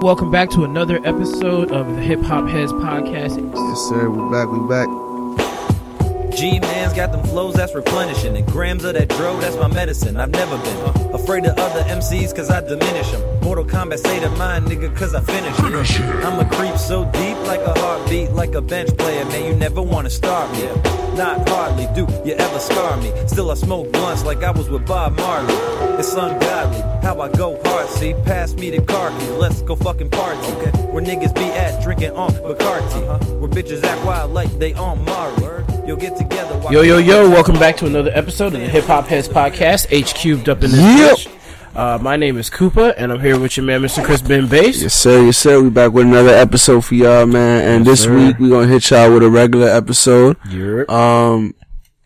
Welcome back to another episode of the Hip Hop Heads Podcast. Yes, sir. We're back. We're back. G man's got them flows that's replenishing, and grams of that dro that's my medicine. I've never been uh, afraid of other MCs cause I diminish them. Mortal Kombat say to mine, nigga, cause I finish it. I'm a creep so deep like a heartbeat, like a bench player, man. You never wanna start me. Not hardly do you ever scar me. Still I smoke blunts like I was with Bob Marley. It's ungodly how I go hard. See, pass me the car keys, let's go fucking party. Okay. Where niggas be at drinking on Bacardi. Uh-huh. Where bitches act wild like they on Mari. You'll get together. Yo, yo, yo, welcome back to another episode of the Hip Hop Heads Podcast, H cubed up in this Yep. bitch. Uh, my name is Koopa, and I'm here with your man, Mr. Chris Ben Bass. Yes, sir. Yes, sir. We back with another episode for y'all, man. And this sir. week we gonna hit y'all with a regular episode. You're- Um,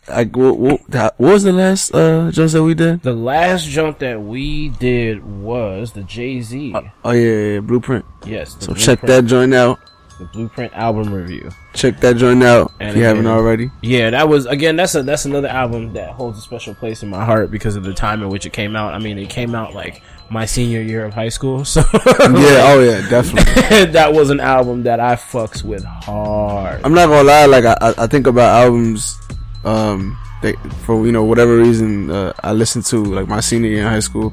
I what, what, what was the last uh jumps that we did? the last jump that we did was the Jay Z. Oh yeah, yeah, yeah, Blueprint. yes. So check that joint out. The Blueprint album review. Check that joint out And if you haven't already. Yeah, that was again. That's a that's another album that holds a special place in my heart because of the time in which it came out. I mean, it came out like my senior year of high school, so Yeah. Oh yeah, definitely. that was an album that I fucks with hard. I'm not gonna lie. Like I, I I think about albums, um, they, for you know whatever reason uh, I listened to like my senior year in high school,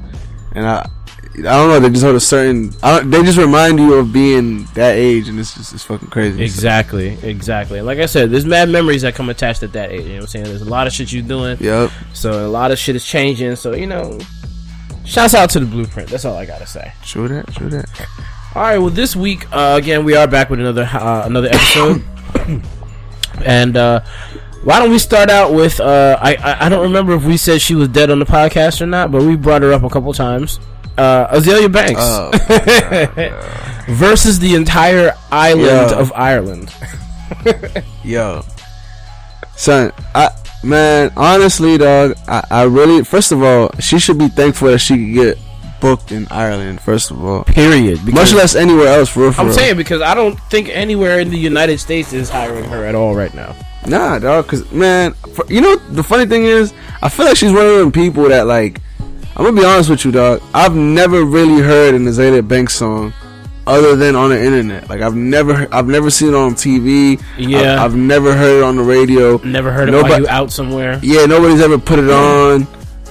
and I. I don't know. They just hold a certain. I don't, they just remind you of being that age, and it's just it's fucking crazy. Exactly, exactly. Like I said, there's mad memories that come attached at that age. You know what I'm saying? There's a lot of shit you're doing, Yep. so a lot of shit is changing. So you know, shouts out to the Blueprint. That's all I gotta say. True that. True that. All right. Well, this week uh, again, we are back with another uh, another episode, and uh, why don't we start out with? Uh, I, I I don't remember if we said she was dead on the podcast or not, but we brought her up a couple times. Uh, Azealia Banks Oh, versus the entire island Yeah. of Ireland. yo, son. I man, honestly, dog. I, I really. First of all, she should be thankful that she could get booked in Ireland. First of all, Period. much less anywhere else. For real. For I'm real. saying because I don't think anywhere in the United States is hiring her at all right now. Nah, dog. Cause man, for, you know the funny thing is, I feel like she's one of them people that like. I'm gonna be honest with you, dog. I've never really heard an Azealia Banks song other than on the internet. Like I've never, I've never seen it on TV. Yeah. I've, I've never heard it on the radio. Never heard it. Nobody- you out somewhere. Yeah, nobody's ever put it on.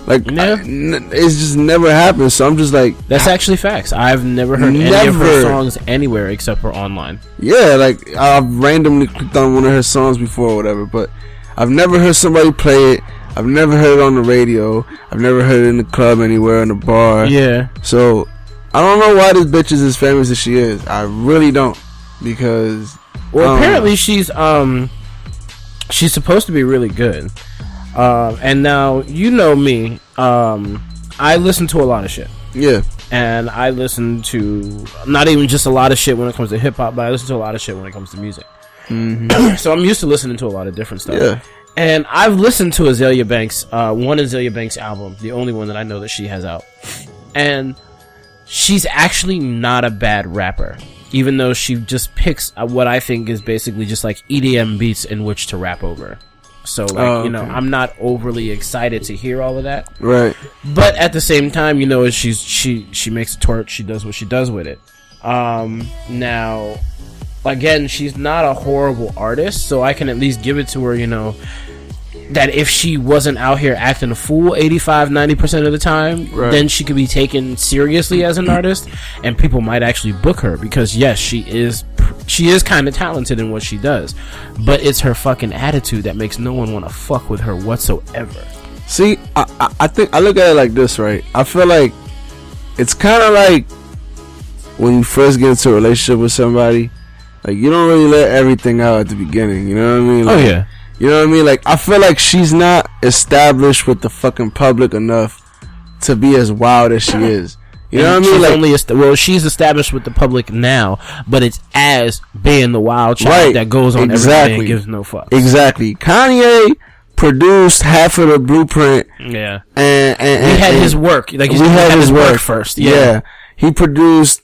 Like, Yeah. I- n- it's just never happened. So I'm just like, That's actually facts. I've never heard any of her songs anywhere except for online. yeah, like I've randomly clicked on one of her songs before or whatever, but I've never heard somebody play it. I've never heard it on the radio. I've never heard it in the club anywhere in the bar. Yeah. So I don't know why this bitch is as famous as she is. I really don't because Well, um, apparently she's um she's supposed to be really good. Um, and now you know me. Um, I listen to a lot of shit, yeah, and I listen to not even just a lot of shit when it comes to hip hop, but I listen to a lot of shit when it comes to music. so I'm used to listening to a lot of different stuff. Mm-hmm. Yeah. And I've listened to Azealia Banks, uh, one Azealia Banks album, the only one that I know that she has out. And she's actually not a bad rapper, even though she just picks uh, what I think is basically just like EDM beats in which to rap over. So, like, Oh, you know. I'm not overly excited to hear all of that. right. But at the same time, you know, she's she she makes a torch. She does what she does with it. Um, now, again, she's not a horrible artist, so I can at least give it to her. You know, that if she wasn't out here acting a fool 85 90% of the time Right. then she could be taken seriously as an artist and people might actually book her because yes she is she is kind of talented in what she does but it's her fucking attitude that makes no one want to fuck with her whatsoever See, I, I, I think I look at it like this, right? I feel like it's kind of like when you first get into a relationship with somebody, like you don't really let everything out at the beginning. You know what I mean? oh Like, yeah You know what I mean? Like I feel like she's not established with the fucking public enough to be as wild as she is. You know And what I mean? Like only est- well, she's established with the public now, but it's as being the wild child Right. that goes on everything Exactly. and gives no fucks. exactly. Kanye produced half of the blueprint, yeah, and, and, we and had and- his work. Like we had his work first. Yeah. Yeah, he produced,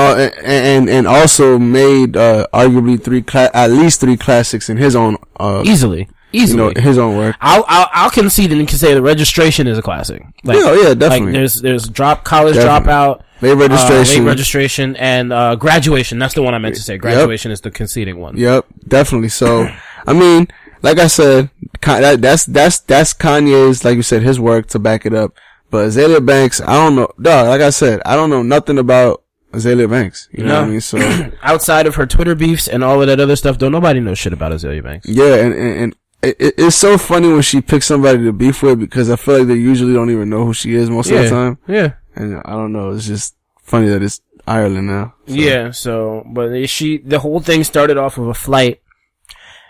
uh, and and, and also made uh, arguably three, cla- at least three classics in his own, uh, easily, you easily. know, his own work. I'll, I'll I'll concede and can say the registration is a classic. Like, Yeah, yeah, definitely. Like there's there's drop college Definitely. dropout. Late Uh, registration. late registration and uh, graduation. That's the one I meant to say. Graduation is the conceding one. Yep, definitely. So, I mean, like I said, that, that's that's that's Kanye's, like you said, his work to back it up. But Azealia Banks, I don't know, dog. Like I said, I don't know nothing about Azealia Banks. You know No. what I mean? So, Outside of her Twitter beefs and all of that other stuff, don't nobody know shit about Azealia Banks. yeah, and and, and it, it- it's so funny when she picks somebody to beef with because I feel like they usually don't even know who she is most of the time. yeah. And I don't know, it's just funny that it's Ireland now. So, Yeah, so but she the whole thing started off with a flight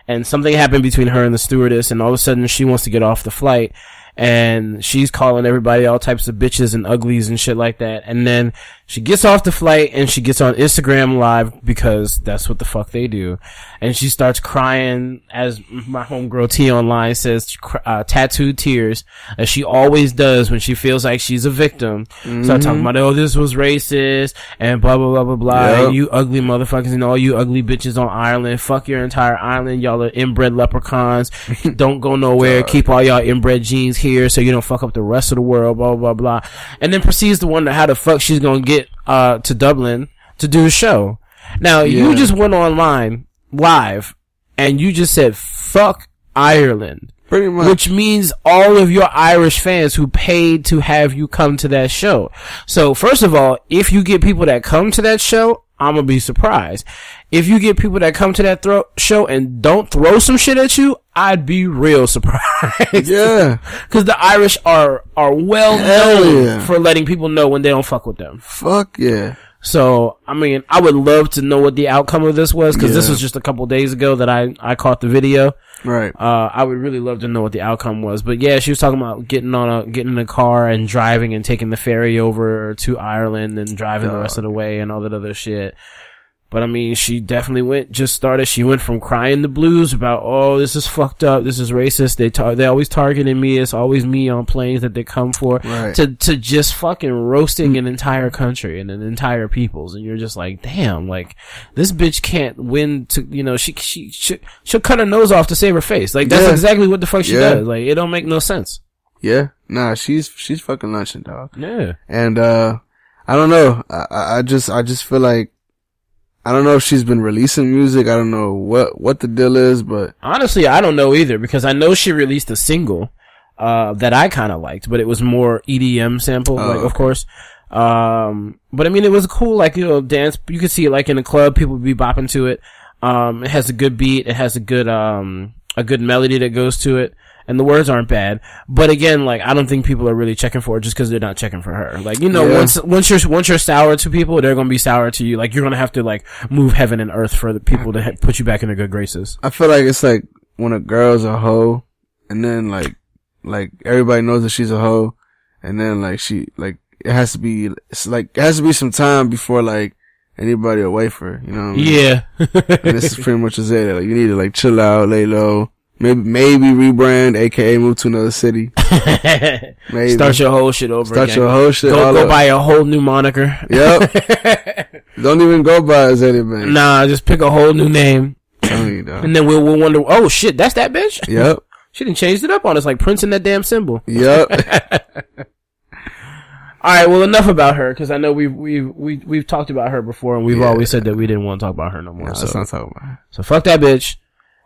and something happened between her and the stewardess and all of a sudden she wants to get off the flight and she's calling everybody all types of bitches and uglies and shit like that and then she gets off the flight and she gets on Instagram live because that's what the fuck they do. And she starts crying as my homegirl T online says uh, tattooed tears as she always does when she feels like she's a victim. Start talking about oh this was racist and blah blah blah blah blah. Yep. you ugly motherfuckers and all you ugly bitches on Ireland. Fuck your entire island. Y'all are inbred leprechauns. Don't go nowhere. Keep all y'all inbred genes here so you don't fuck up the rest of the world blah blah blah. And then proceeds to wonder how the fuck she's gonna get uh to Dublin to do a show now you just went online live and you just said fuck Ireland pretty much. which means all of your Irish fans who paid to have you come to that show. So first of all, if you get people that come to that show, I'm gonna be surprised. If you get people that come to that throw show and don't throw some shit at you, I'd be real surprised. yeah, Cause the Irish are, are well Hell known yeah. for letting people know when they don't fuck with them. fuck yeah. So, I mean, I would love to know what the outcome of this was, cause this was just a couple days ago that I, I caught the video. Right. Uh, I would really love to know what the outcome was. But yeah, she was talking about getting on a, getting in a car and driving and taking the ferry over to Ireland and driving the rest of the way and all that other shit. But I mean, she definitely went, just started, she went from crying the blues about, oh, this is fucked up, this is racist, they tar- they always targeting me, it's always me on planes that they come for, Right. to, to just fucking roasting an entire country and an entire peoples. And you're just like, damn, like, this bitch can't win to, you know, she, she, she she'll cut her nose off to save her face. Like, that's Yeah. exactly what the fuck she Yeah. does. Like, it don't make no sense. Yeah. Nah, she's she's fucking lunching, dog. Yeah. And uh I don't know. I I I just I just feel like I don't know if she's been releasing music. I don't know what what the deal is, but Honestly, I don't know either because I know she released a single uh, that I kind of liked, but it was more EDM sample, Oh, like of course. Um, but I mean, it was cool, like you know, dance. You could see it like in a club, people would be bopping to it. Um, it has a good beat. It has a good um a good melody that goes to it. And the words aren't bad, but again, like I don't think people are really checking for it just because they're not checking for her. Like you know, Yeah. once once you're once you're sour to people, they're gonna be sour to you. Like you're gonna have to like move heaven and earth for the people to ha- put you back in their good graces. I feel like it's like when a girl's a hoe, and then like like everybody knows that she's a hoe, and then like she like it has to be it's like it has to be some time before like anybody will wait for her. You know I mean? Yeah. And this is pretty much is it. Like you need to like chill out, lay low. Maybe maybe rebrand, aka move to another city. Maybe Start your whole shit over Start again. your whole shit. go go up. buy a whole new moniker. Yep. Don't even go by Azealia Banks. Nah, just pick a whole new name, Telling you, dog. and then we'll, we'll wonder. Oh shit, that's that bitch. Yep. She didn't changed it up on us like Prince in that damn symbol. Yep. All right, well enough about her because I know we've we've we, we've talked about her before, and we've Yeah. always said that we didn't want to talk about her no more. So let's not talk about it. so fuck that bitch.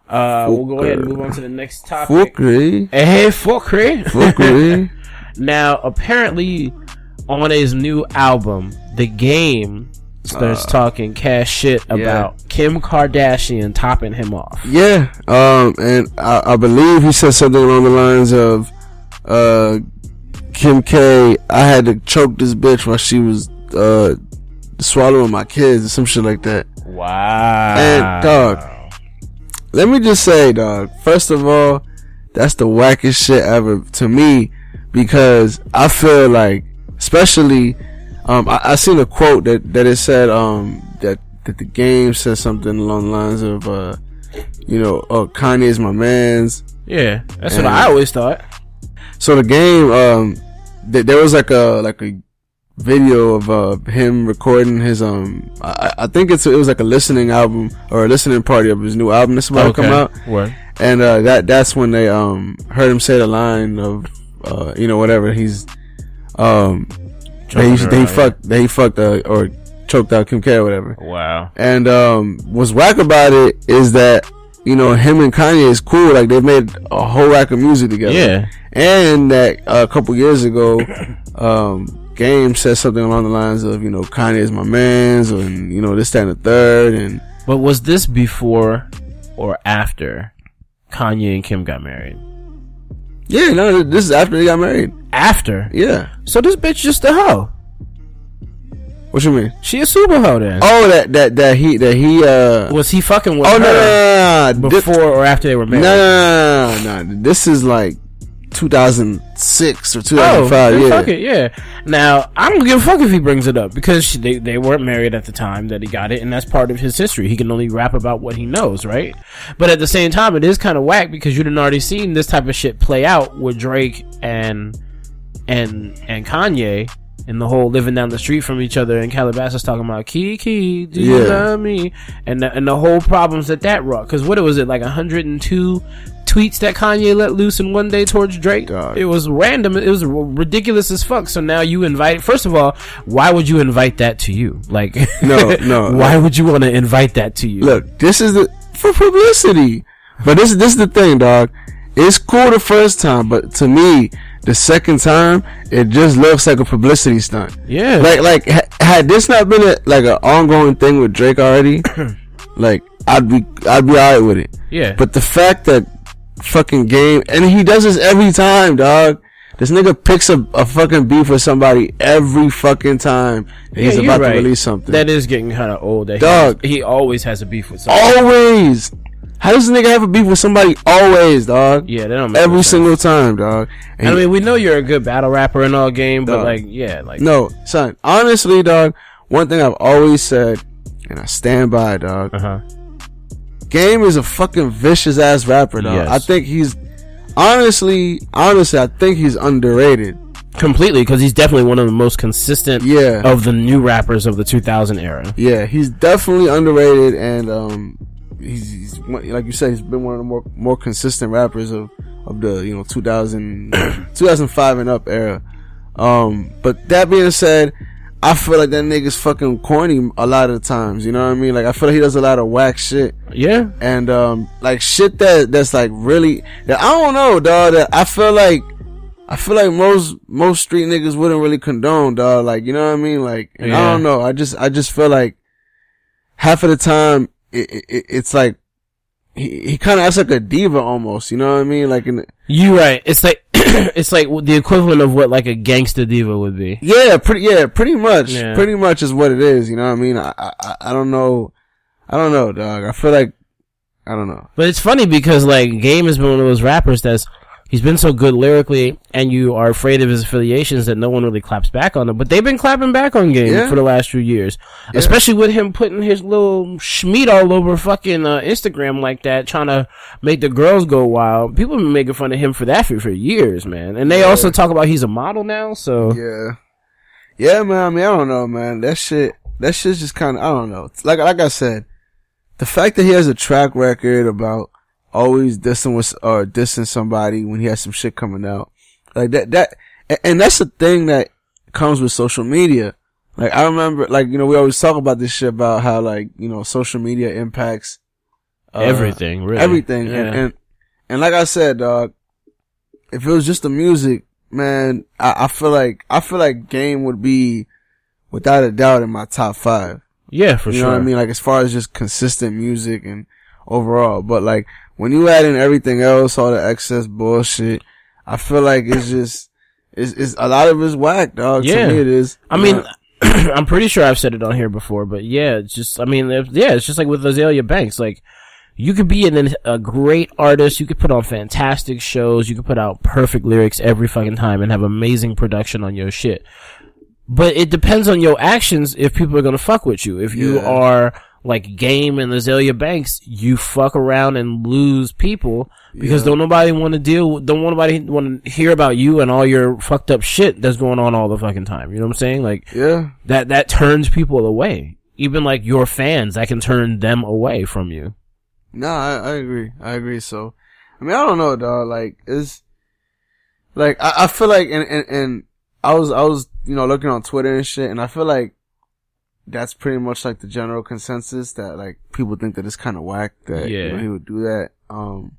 Uh, we'll go ahead and move on to the next topic. Fuckery. Hey, fuckery. Fuckery. Now, apparently, on his new album, The Game starts talking cash shit about Kim Kardashian topping him off. Yeah. Um, and I, I believe he said something along the lines of, uh, Kim K, I had to choke this bitch while she was, uh, swallowing my kids or some shit like that. Wow. And, dog, let me just say, dog, first of all, that's the wackest shit ever to me because I feel like, especially, um, I, I seen a quote that, that it said, um, that, that the game said something along the lines of, uh, you know, oh, Kanye is my man's. Yeah, that's what I always thought. So the game, um, th- there was like a, like a video of, uh, him recording his, um, I, I think it's, it was like a listening album or a listening party of his new album that's about to come out. Word. And uh, that that's when they um heard him say the line of uh you know whatever he's um they, Choking that he her fucked, he fucked, uh, or choked out Kim K or whatever. Wow. And um, what's whack about it is that you know him and Kanye is cool. Like they've made a whole rack of music together. Yeah. And that uh, a couple years ago, um, Game said something along the lines of you know Kanye is my man's, and you know this, that, and the third, and But was this before or after Kanye and Kim got married? yeah, no, this is after they got married. After. Yeah. So this bitch just a hoe. What you mean? She a super hoe then. Oh, that that that he that he uh. Was he fucking with Oh no, no, no, no, no. before or after they were No, married? no, no, no, no. This is like 2006 or Oh, 2005. then yeah. fuck it, yeah. Now I don't give a fuck if he brings it up because she, they they weren't married at the time that he got it, and that's part of his history. He can only rap about what he knows, right? But at the same time, it is kind of whack because you'd already seen this type of shit play out with Drake and and and Kanye. And the whole living down the street from each other, and Calabasas talking about Kiki, do you Yeah. love me? And the, and the whole problems that that brought. Because what was it like 102 tweets that Kanye let loose in one day towards Drake? God. It was random. It was ridiculous as fuck. So now you invite. First of all, why would you invite that to you? Like, No, no, why no. would you want to invite that to you? Look, this is the for publicity. But this this is the thing, dog. It's cool the first time, but to me, the second time, it just looks like a publicity stunt. yeah, Like like ha- had this not been a, like an ongoing thing with Drake already, like I'd be I'd be alright with it. yeah. But the fact that fucking game and he does this every time, dog. This nigga picks a, a fucking beef with somebody every fucking time that he's about right. to release something. That is getting kind of old. That he Dog. has- he, always has a beef with somebody. always. How does this nigga have a beef with somebody always, dog? Yeah, that don't make no Every sense. single time, dog. And I mean, we know you're a good battle rapper in all game, but Dog. like, yeah, like, no, son. Honestly, dog. One thing I've always said, and I stand by, dog. uh huh. Game is a fucking vicious ass rapper, dog. Yes. I think he's honestly, honestly, I think he's underrated. Completely, because he's definitely one of the most consistent Yeah. of the new rappers of the 2000 era. Yeah, he's definitely underrated, and um, he's, he's like you said, he's been one of the more more consistent rappers of of the you know 2000, 2005 and up era. Um, but that being said, I feel like that nigga's fucking corny a lot of the times. You know what I mean? Like I feel like he does a lot of whack shit, Yeah, and um, like shit that that's like really. That I don't know, dog. That I feel like. I feel like most most street niggas wouldn't really condone, dog. Like, you know what I mean? Like, and I don't know. I just I just feel like half of the time it, it, it's like he he kind of acts like a diva almost. You know what I mean? Like, in the, you right. It's like it's like the equivalent of what like a gangster diva would be. yeah, pretty yeah, pretty much, Yeah. pretty much is what it is. You know what I mean? I I I don't know, I don't know, dog. I feel like I don't know. But it's funny because like Game has been one of those rappers that's he's been so good lyrically, and you are afraid of his affiliations that no one really claps back on him. But they've been clapping back on Game Yeah. for the last few years, especially with him putting his little schmeat all over fucking uh, Instagram like that, trying to make the girls go wild. People have been making fun of him for that for, for years, man. And they also talk about he's a model now, so Yeah, yeah, man. I mean, I don't know, man. That shit, that shit's just kind of I don't know. Like like I said, the fact that he has a track record about always dissing with or dissing somebody when he has some shit coming out, like that that, and, that's the thing that comes with social media. Like I remember, like you know, we always talk about this shit about how like you know social media impacts uh, everything, really, everything. Yeah. And, and and like I said, dog, if it was just the music, man, I, I feel like I feel like Game would be without a doubt in my top five. yeah, for you sure. know what I mean? Like as far as just consistent music and overall, but like when you add in everything else, all the excess bullshit, I feel like it's just it's, it's a lot of it's whack, dog. Yeah. To me, it is. I mean, I'm pretty sure I've said it on here before, but yeah, it's just, I mean, yeah, it's just like with Azealia Banks. Like, you could be an, a great artist, you could put on fantastic shows, you could put out perfect lyrics every fucking time and have amazing production on your shit. But it depends on your actions if people are gonna fuck with you. If you Yeah. are like Game and Azealia Banks, you fuck around and lose people because Yeah. don't nobody want to deal, don't nobody want to hear about you and all your fucked up shit that's going on all the fucking time. You know what I'm saying? Like, yeah, that that turns people away. Even like your fans, that can turn them away from you. No, I, I agree. I agree. So, I mean, I don't know, dog. Like, it's like I, I feel like, and, and and I was I was you know, looking on Twitter and shit, and I feel like that's pretty much like the general consensus that like people think that it's kind of whack that you know, he would do that. Um,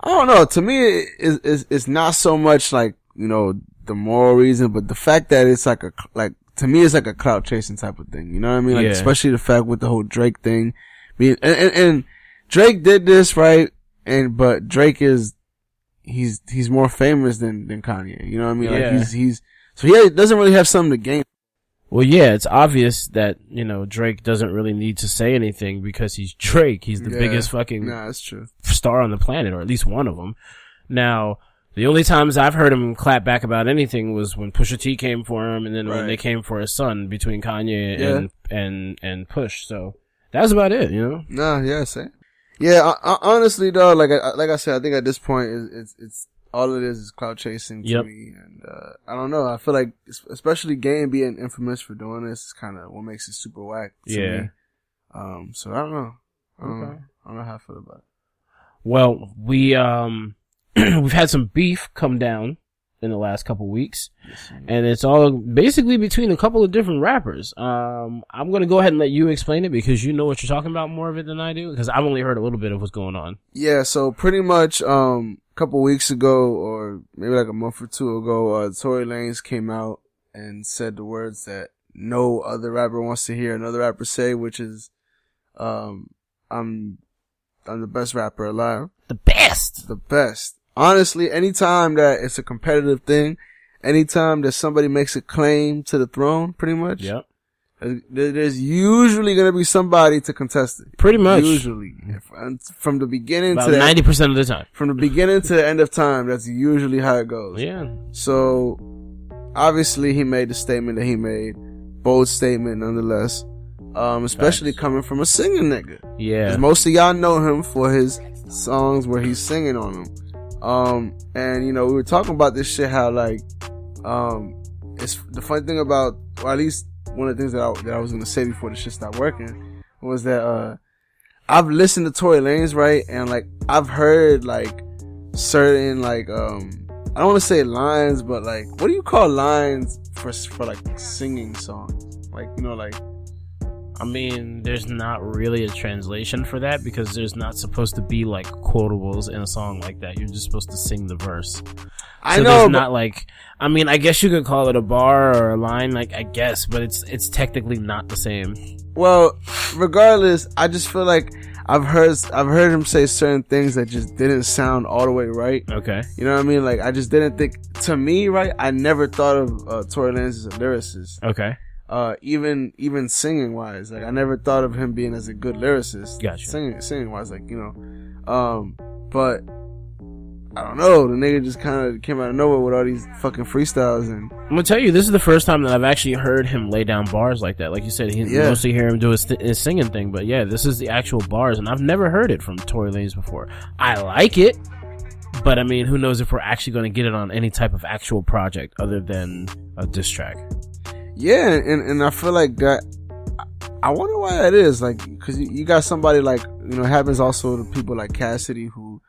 I don't know. To me, it, it's, it's it's not so much like you know the moral reason, but the fact that it's like a like to me it's like a clout chasing type of thing. You know what I mean? Like Yeah. especially the fact with the whole Drake thing being and, and, and Drake did this right, and but Drake is he's he's more famous than than Kanye. You know what I mean? Yeah. Like he's he's so he doesn't really have something to gain. Well, yeah, it's obvious that, you know, Drake doesn't really need to say anything because he's Drake. He's the Yeah. biggest fucking Nah, that's true. star on the planet, or at least one of them. Now, the only times I've heard him clap back about anything was when Pusha T came for him, and then when they came for his son between Kanye Yeah. and and and Push. So that's about it, you know. Nah, yeah, same. Yeah, I, I, honestly though, like I, like I said, I think at this point, it's, it's, it's all it is is cloud chasing to Yep. me, and uh, I don't know. I feel like, especially Game being infamous for doing this, is kind of what makes it super whack. To Yeah. Me. Um. So I don't know. I don't, Okay. know. I don't know how I feel about it. Well, we um we've had some beef come down in the last couple weeks, and it's all basically between a couple of different rappers. Um, I'm gonna go ahead and let you explain it because you know what you're talking about more of it than I do because I've only heard a little bit of what's going on. Yeah, so pretty much um a couple weeks ago or maybe like a month or two ago, uh Tory Lanez came out and said the words that no other rapper wants to hear another rapper say, which is um I'm I'm the best rapper alive. The best. The best. Honestly, anytime that it's a competitive thing, anytime that somebody makes a claim to the throne, pretty much, Yep. there's usually gonna be somebody to contest it. Pretty much. Usually. From the beginning About to the ninety percent of the time. from the beginning to the end of time, that's usually how it goes. Yeah. So, obviously, he made the statement that he made. Bold statement, nonetheless. Um, especially coming from a singing nigga. Yeah. most of y'all know him for his songs where he's singing on them. Um, and you know, we were talking about this shit, how like, um, it's the funny thing about, or at least one of the things that I, that I was gonna say before the shit stopped working was that, uh, I've listened to Tory Lanez, right? And like, I've heard like certain like, um, I don't want to say lines, but like, what do you call lines for, for like singing songs? Like, you know, like, I mean, there's not really a translation for that because there's not supposed to be like quotables in a song like that. You're just supposed to sing the verse. I so know, there's not like I mean, I guess you could call it a bar or a line, like I guess, but it's it's technically not the same. Well, regardless, I just feel like I've heard I've heard him say certain things that just didn't sound all the way right. Okay. You know what I mean? Like I just didn't think. To me, right? I never thought of uh, Tory Lanez as a lyricist. Okay. Uh, even even singing wise, like I never thought of him being as a good lyricist. Gotcha. Singing singing wise, like you know, um, but I don't know. The nigga just kind of came out of nowhere with all these fucking freestyles and I'm gonna tell you, this is the first time that I've actually heard him lay down bars like that. Like you said, he you Yeah. mostly hear him do his, th- his singing thing, but yeah, this is the actual bars, and I've never heard it from Tory Lanez before. I like it, but I mean, who knows if we're actually going to get it on any type of actual project other than a diss track? Yeah, and and I feel like that. I wonder why that is. Like, because you, you got somebody like you know it happens also to people like Cassidy who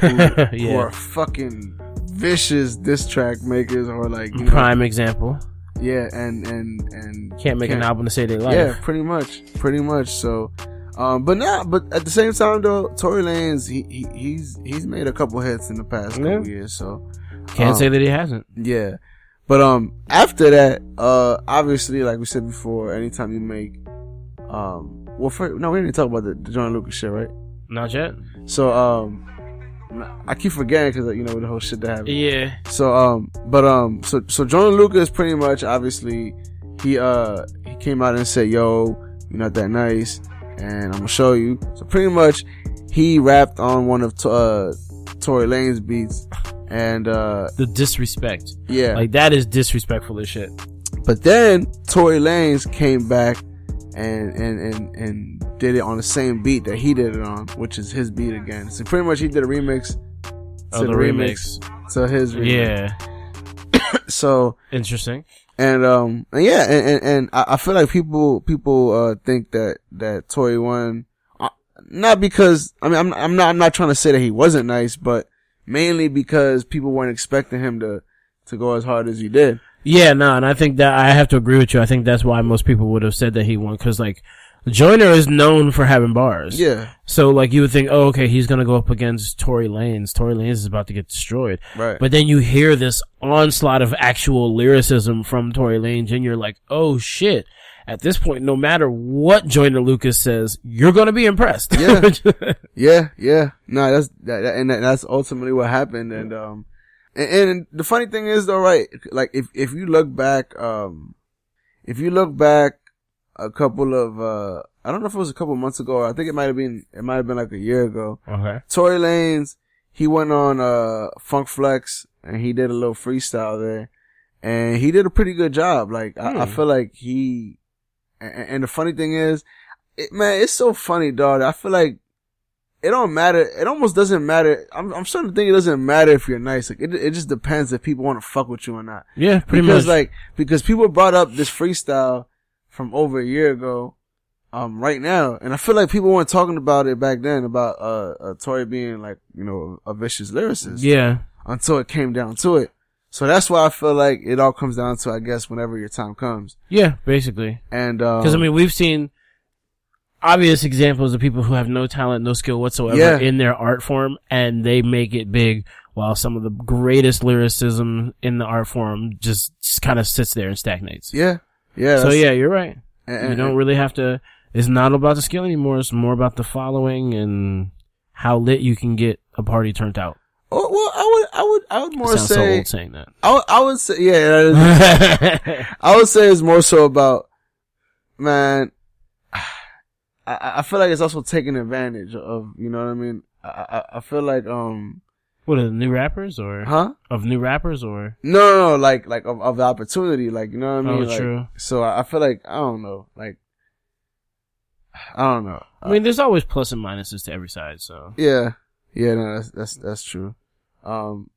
who, who are fucking vicious diss track makers or like you know, Prime example. yeah, and and and Can't make an album to say they like. Yeah, pretty much, pretty much. So, um, but now, but at the same time though, Tory Lanez he, he he's he's made a couple hits in the past Yeah. couple years. So Can't um, say that he hasn't. yeah. But um after that, uh obviously like we said before, anytime you make um well for, no, we didn't talk about the, the Joyner Lucas shit, right? Not yet. So um I keep forgetting because you know the whole shit that happened. Yeah. So um but um so so Joyner Lucas pretty much obviously he uh he came out and said, Yo, you're not that nice and I'm gonna show you. So pretty much he rapped on one of uh Tory Lane's beats and uh The disrespect. yeah. Like that is disrespectful as shit. But then Tory Lanez came back and, and, and, and did it on the same beat that he did it on, which is his beat again. So pretty much he did a remix to Oh, the remix. to his remix. Yeah. So, Interesting. and, um, and yeah, and, and, and I, I feel like people, people, uh, think that, that Tory won, uh, not because, I mean, I'm, I'm not, I'm not trying to say that he wasn't nice, but mainly because people weren't expecting him to, to go as hard as he did. Yeah, no, and I think that I have to agree with you. I think that's why most people would have said that he won because like Joyner is known for having bars. Yeah, So like you would think, oh, okay, he's gonna go up against Tory Lanez. Tory Lanez is about to get destroyed. right. But then you hear this onslaught of actual lyricism from Tory Lanez, and you're like, oh shit. At this point, no matter what Joyner Lucas says, you're gonna be impressed. Yeah. Yeah, yeah. No, that's that, that- and that's ultimately what happened. And um, and, and the funny thing is though, right? Like if if you look back, um, if you look back a couple of uh, I don't know if it was a couple months ago. Or I think it might have been it might have been like a year ago. okay. Tory Lanez, he went on uh Funk Flex and he did a little freestyle there, and he did a pretty good job. Like I, I Hmm. feel like he, and, and the funny thing is, it, man, it's so funny, dog. I feel like it don't matter. It almost doesn't matter. I'm I'm starting to think it doesn't matter if you're nice. Like it it just depends if people want to fuck with you or not. Yeah, pretty because much. like because people brought up this freestyle from over a year ago um right now and i feel like people weren't talking about it back then about uh, uh Tory being like you know a vicious lyricist yeah. until it came down to it so that's why i feel like it all comes down to i guess whenever your time comes Yeah, basically. and um Because I mean, we've seen obvious examples of people who have no talent, no skill whatsoever Yeah. in their art form, and they make it big. While some of the greatest lyricism in the art form just, kind of sits there and stagnates. yeah yeah so yeah, you're right. and, you don't really have to. It's not about the skill anymore. It's more about the following and how lit you can get a party turned out. Oh, well i would i would i would more sounds so old saying that. I, would- I would say yeah I would say it's more so about, man. I, I feel like it's also taking advantage of, you know what I mean. I, I, I feel like, um, what are the new rappers or huh? of new rappers or? No, no, no, like, like of, of the opportunity, like, you know what I mean. Oh, Like, true. So I, I feel like I don't know, like, I don't know. I mean, there's always plus and minuses to every side. So yeah, yeah, no, that's that's that's true. Um,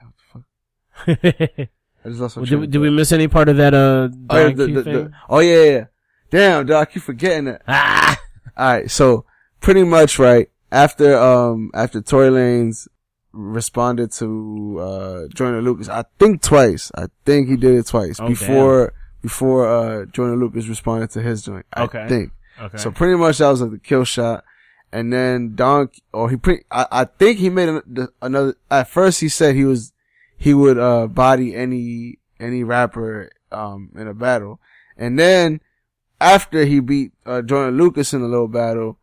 what the fuck? I just lost my Well, did, we- did we miss any part of that? Uh, Oh, yeah, the- the- the- oh yeah, yeah. Damn, dog, I keep forgetting that. ah, All right, so pretty much right after um after Tory Lanez responded to uh Joyner Lucas, I think twice. I think he did it twice Oh, before before uh Joyner Lucas responded to his joint. I Okay. think okay. so. Pretty much that was like the kill shot, and then Don or he pretty. I, I think he made another. At first he said he was he would uh body any any rapper um in a battle, and then after he beat uh, Joyner Lucas in a little battle,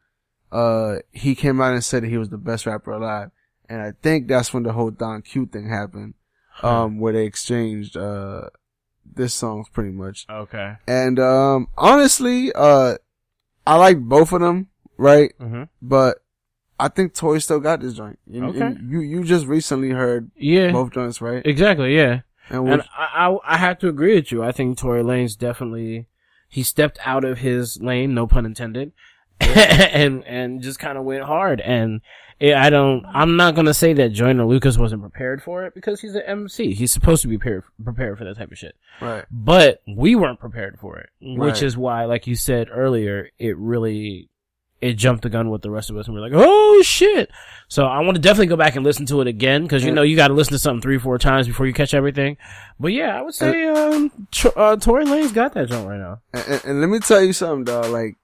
uh, he came out and said that he was the best rapper alive. And I think that's when the whole Don Q thing happened, um, where they exchanged, uh, this songs pretty much. okay. And, um, honestly, uh, I like both of them, right? hmm But I think Tory still got this joint. And- Okay. and you, you just recently heard Yeah. both joints, right? Exactly. Yeah. And, And I, I, I have to agree with you. I think Tory Lanez definitely he stepped out of his lane, no pun intended, and and just kind of went hard. And it, I don't. I'm not gonna say that Joyner Lucas wasn't prepared for it because he's an MC. He's supposed to be prepared prepared for that type of shit. right. But we weren't prepared for it, which Right. is why, like you said earlier, it really it jumped the gun with the rest of us, and we're like, oh shit! So I want to definitely go back and listen to it again because you know you got to listen to something three, four times before you catch everything. But yeah, I would say um, Tr- uh, Tory Lane's got that jump right now. And, and, and let me tell you something, dog. Like,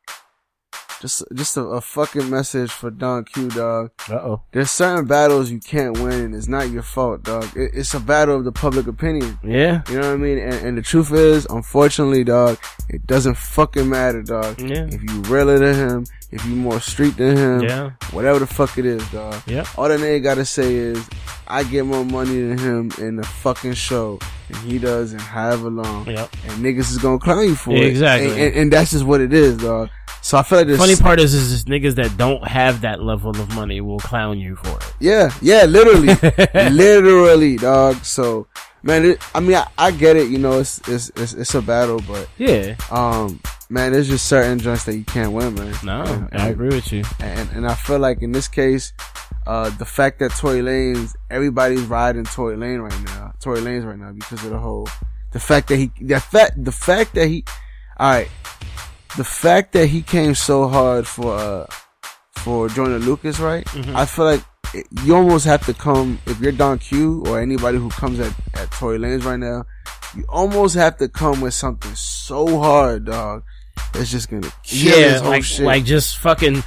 just just a, a fucking message for Don Q, dog. Uh oh. There's certain battles you can't win, and it's not your fault, dog. It, it's a battle of the public opinion. Yeah. You know what I mean? And, and the truth is, unfortunately, dog, it doesn't fucking matter, dog. Yeah. If you realer than him, if you more street than him, Yeah. whatever the fuck it is, dog. Yeah. All that nigga gotta say is, I get more money than him in the fucking show, and he does in however long. Yep. And niggas is gonna clown you for it. Exactly. And, and, and that's just what it is, dog. So I feel like this. Funny part is, is just niggas that don't have that level of money will clown you for it. Yeah, yeah, literally, literally, dog. So, man, it, I mean, I, I get it. You know, it's, it's it's it's a battle, but Yeah. um, man, there's just certain joints that you can't win, man. No, and, I agree with you. And and I feel like in this case, uh, the fact that Tory Lanez, everybody's riding Tory Lane right now, Tory Lanez right now because of the whole, the fact that he, the fact, the fact that he, all right, the fact that he came so hard for uh for Joyner Lucas, right? Mhm. I feel like it, you almost have to come if you're Don Q or anybody who comes at at Tory Lanez right now. You almost have to come with something so hard, dog. It's just gonna kill yeah, his whole like shit. like just fucking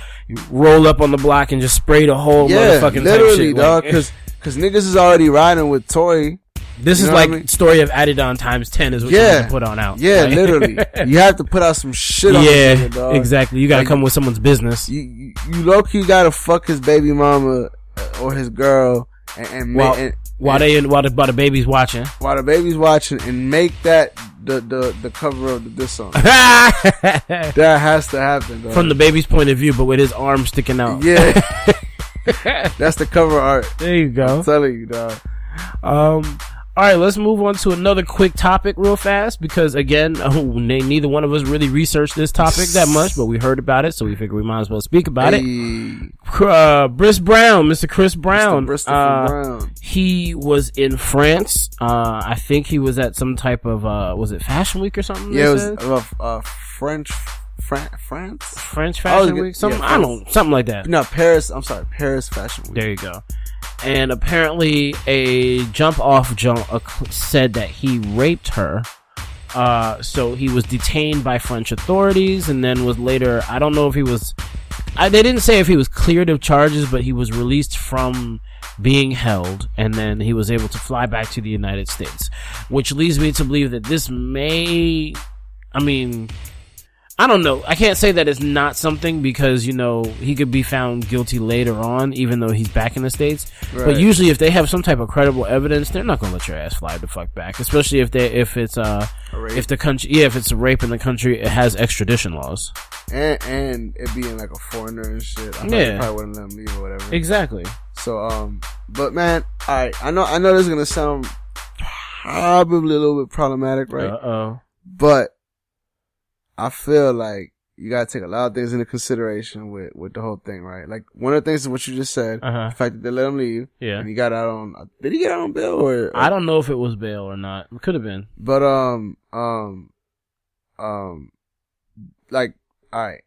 roll up on the block and just spray the whole yeah, motherfucking literally, dog. Like, Because because niggas is already riding with Tory. This you is like I mean? story of Adidon times ten is what you Yeah. have to put on out. Yeah, literally. You have to put out some shit on yeah, nigga, dog. exactly. You gotta Like- come with someone's business. You you, you low key gotta fuck his baby mama uh, or his girl and, and, While- make, and While they while the, while the baby's watching. while the baby's watching and make that the the, the cover of the diss song. That has to happen. Dog. From the baby's point of view, but with his arm sticking out. yeah, that's the cover art. There you go. I'm telling you, dog. Um, all right, let's move on to another quick topic real fast because again, oh, neither one of us really researched this topic that much, but we heard about it, so we figure we might as well speak about it. Hey, Uh, Briss Brown, Mr. Chris Brown, Mr. Uh, Brown. he was in France. Uh, I think he was at some type of uh, was it Fashion Week or something? Yeah, it was uh, uh, French, Fran- France. French was Fashion Week, something yeah, I don't, something like that. No, Paris. I'm sorry, Paris Fashion Week. There you go. And apparently, a jump off jump said that he raped her. Uh, so he was detained by French authorities, and then was later. I don't know if he was. I, they didn't say if he was cleared of charges, but he was released from being held, and then he was able to fly back to the United States, which leads me to believe that this may. I mean, I don't know. I can't say that it's not something because, you know, he could be found guilty later on, even though he's back in the States. But usually if they have some type of credible evidence, they're not gonna let your ass fly the fuck back. Especially if they, if it's, uh, if the country, yeah, if it's a rape in the country, it has extradition laws. and and it being like a foreigner and shit. I Yeah. probably wouldn't let him leave or whatever. Exactly. So um, but man, I I know I know this is gonna sound probably a little bit problematic, right? Uh oh. But I feel like you gotta take a lot of things into consideration with with the whole thing, right? Like one of the things is what you just said, Uh huh. the fact that they let him leave, Yeah. and he got out on. Did he get out on bail or? I don't know if it was bail or not. It could have been. But um um um like all right.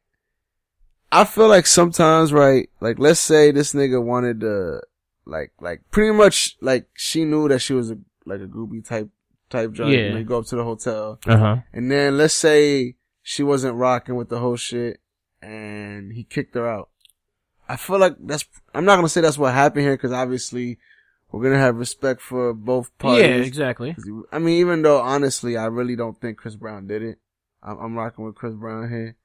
I feel like sometimes right, like let's say this nigga wanted to like like pretty much like she knew that she was a like a groupie type type joint Yeah. they go up to the hotel. Uh huh. And then let's say she wasn't rocking with the whole shit and he kicked her out. I feel like that's, I'm not gonna say that's what happened here because obviously we're gonna have respect for both parties. Yeah, exactly. I mean, even though honestly, I really don't think Chris Brown did it. I'm, I'm rocking with Chris Brown here.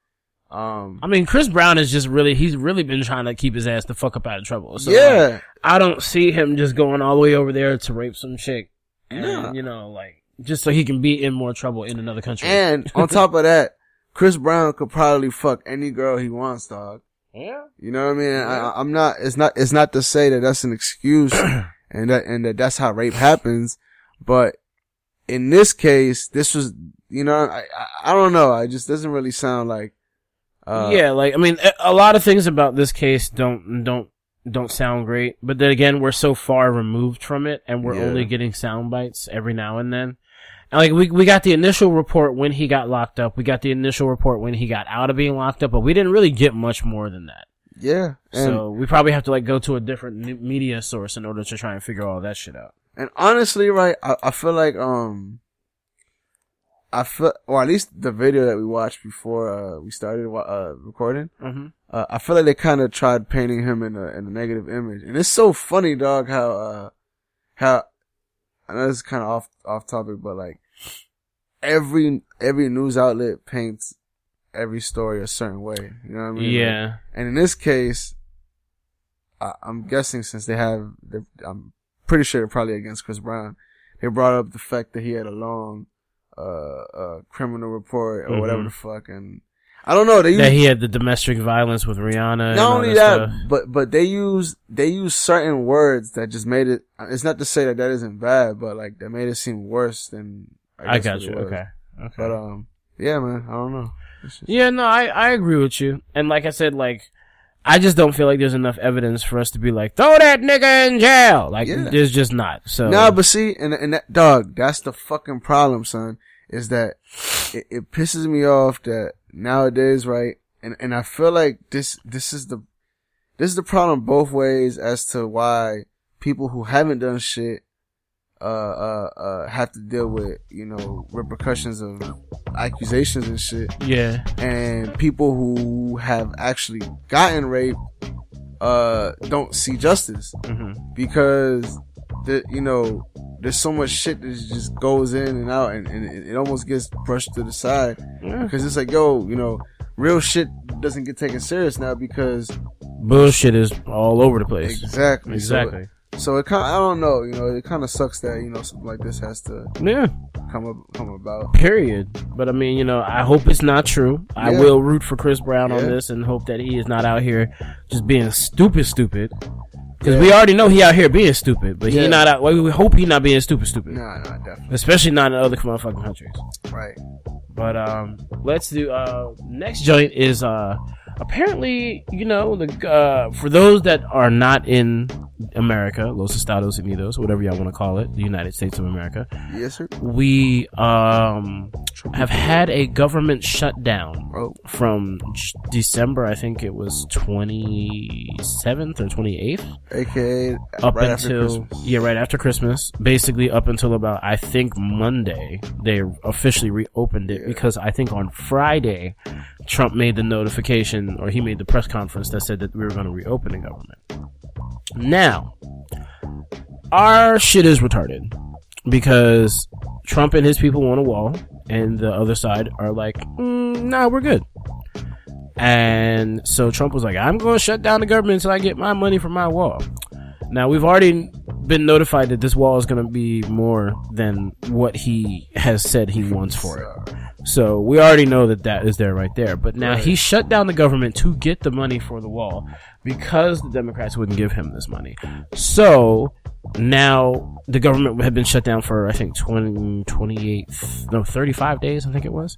Um, I mean, Chris Brown is just really, he's really been trying to keep his ass the fuck up out of trouble. So, yeah, like, I don't see him just going all the way over there to rape some chick. And, Nah. you know, like, just so he can be in more trouble in another country. and on top of that, Chris Brown could probably fuck any girl he wants, dog. yeah. You know what I mean? I, I- I'm not. It's not. It's not to say that that's an excuse, and that and that that's how rape happens. But in this case, this was. You know, I I, I don't know. It just doesn't really sound like. Uh, yeah, like, I mean, a, a lot of things about this case don't, don't, don't sound great. But then again, we're so far removed from it and we're Yeah. only getting sound bites every now and then. And like, we, we got the initial report when he got locked up. We got the initial report when he got out of being locked up, but we didn't really get much more than that. Yeah. And so we probably have to like go to a different media source in order to try and figure all that shit out. and honestly, right, I, I feel like um. I feel, or at least the video that we watched before uh, we started uh, recording. Mm-hmm. uh, I feel like they kind of tried painting him in a in a negative image, and it's so funny, dog. How uh, how I know this is kind of off off topic, but like every every news outlet paints every story a certain way. You know what I mean? Like, Yeah. and in this case, I, I'm guessing since they have, I'm pretty sure they're probably against Chris Brown. They brought up the fact that he had a long uh uh criminal report or whatever Mhm. the fuck, and I don't know. They That he had the domestic violence with Rihanna. not only that, that, but but they use they use certain words that just made it. It's not to say that that isn't bad, but like that made it seem worse than. I guess got you. Okay. Okay. But um, yeah, man, I don't know. Just- Yeah, no, I, I agree with you. And like I said, like, I just don't feel like there's enough evidence for us to be like, throw that nigga in jail. Like, Yeah. there's just not. So, Nah, but see, and and that dog, that's the fucking problem, son. Is that it, it pisses me off that nowadays, right? And and I feel like this this is the this is the problem both ways as to why people who haven't done shit uh uh uh have to deal with you know repercussions of accusations and shit Yeah. and people who have actually gotten raped uh don't see justice hmm because the you know there's so much shit that just goes in and out and, and it, it almost gets brushed to the side Yeah. because it's like yo you know real shit doesn't get taken serious now because Bullshit is all over the place. exactly Exactly. so, it kind I don't know you know it kind of sucks that you know something like this has to Yeah. come up come about Period. But I mean, you know, I hope it's not true. I Yeah. will root for Chris Brown on this and hope that he is not out here just being stupid, stupid. Because Yeah. we already know he out here being stupid, but Yeah. he not out. Well, we hope he not being stupid, stupid. nah nah definitely Especially not in other motherfucking countries. right But um, let's do uh next joint is uh apparently you know the uh for those that are not in America, Los Estados Unidos, whatever y'all want to call it, the United States of America, yes sir we um have had a government shutdown oh from J- December. I think it was twenty seventh or twenty eighth aka up right after until Christmas. yeah, right after Christmas. Basically, up until about I think Monday, they officially reopened it because I think on Friday, Trump made the notification or he made the press conference that said that we were going to reopen the government. Now, our shit is retarded because Trump and his people want a wall, and the other side are like, mm, "Nah, we're good." And so Trump was like, I'm going to shut down the government until I get my money from my wall. Now, we've already been notified that this wall is going to be more than what he has said he wants for it. So we already know that that is there right there. But now he shut down the government to get the money for the wall because the Democrats wouldn't give him this money. So now the government had been shut down for, I think, 20, 28, no, 35 days, I think it was.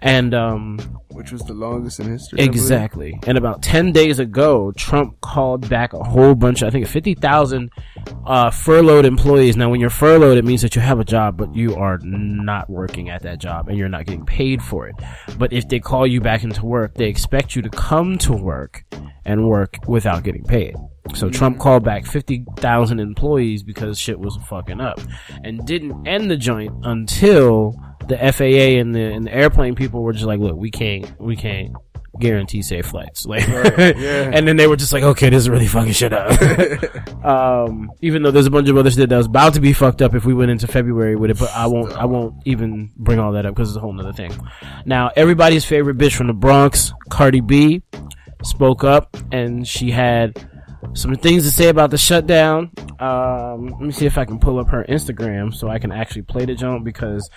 And, um, which was the longest in history Exactly. And about 10 days ago, Trump called back a whole bunch, I think 50,000 uh, furloughed employees. Now, when you're furloughed, it means that you have a job, but you are not working at that job and you're not getting paid for it. But if they call you back into work, they expect you to come to work and work without getting paid. So Trump called back 50,000 employees because shit was fucking up and didn't end the joint until the FAA and the, and the airplane people were just like, look, we can't, we can't guarantee safe flights. Like, yeah. and then they were just like, okay, this is really fucking shit up. um, even though there's a bunch of other shit that was about to be fucked up if we went into February with it, but I won't, I won't even bring all that up because it's a whole nother thing. Now, everybody's favorite bitch from the Bronx, Cardi B, spoke up and she had some things to say about the shutdown. Um, let me see if I can pull up her Instagram so I can actually play the jump because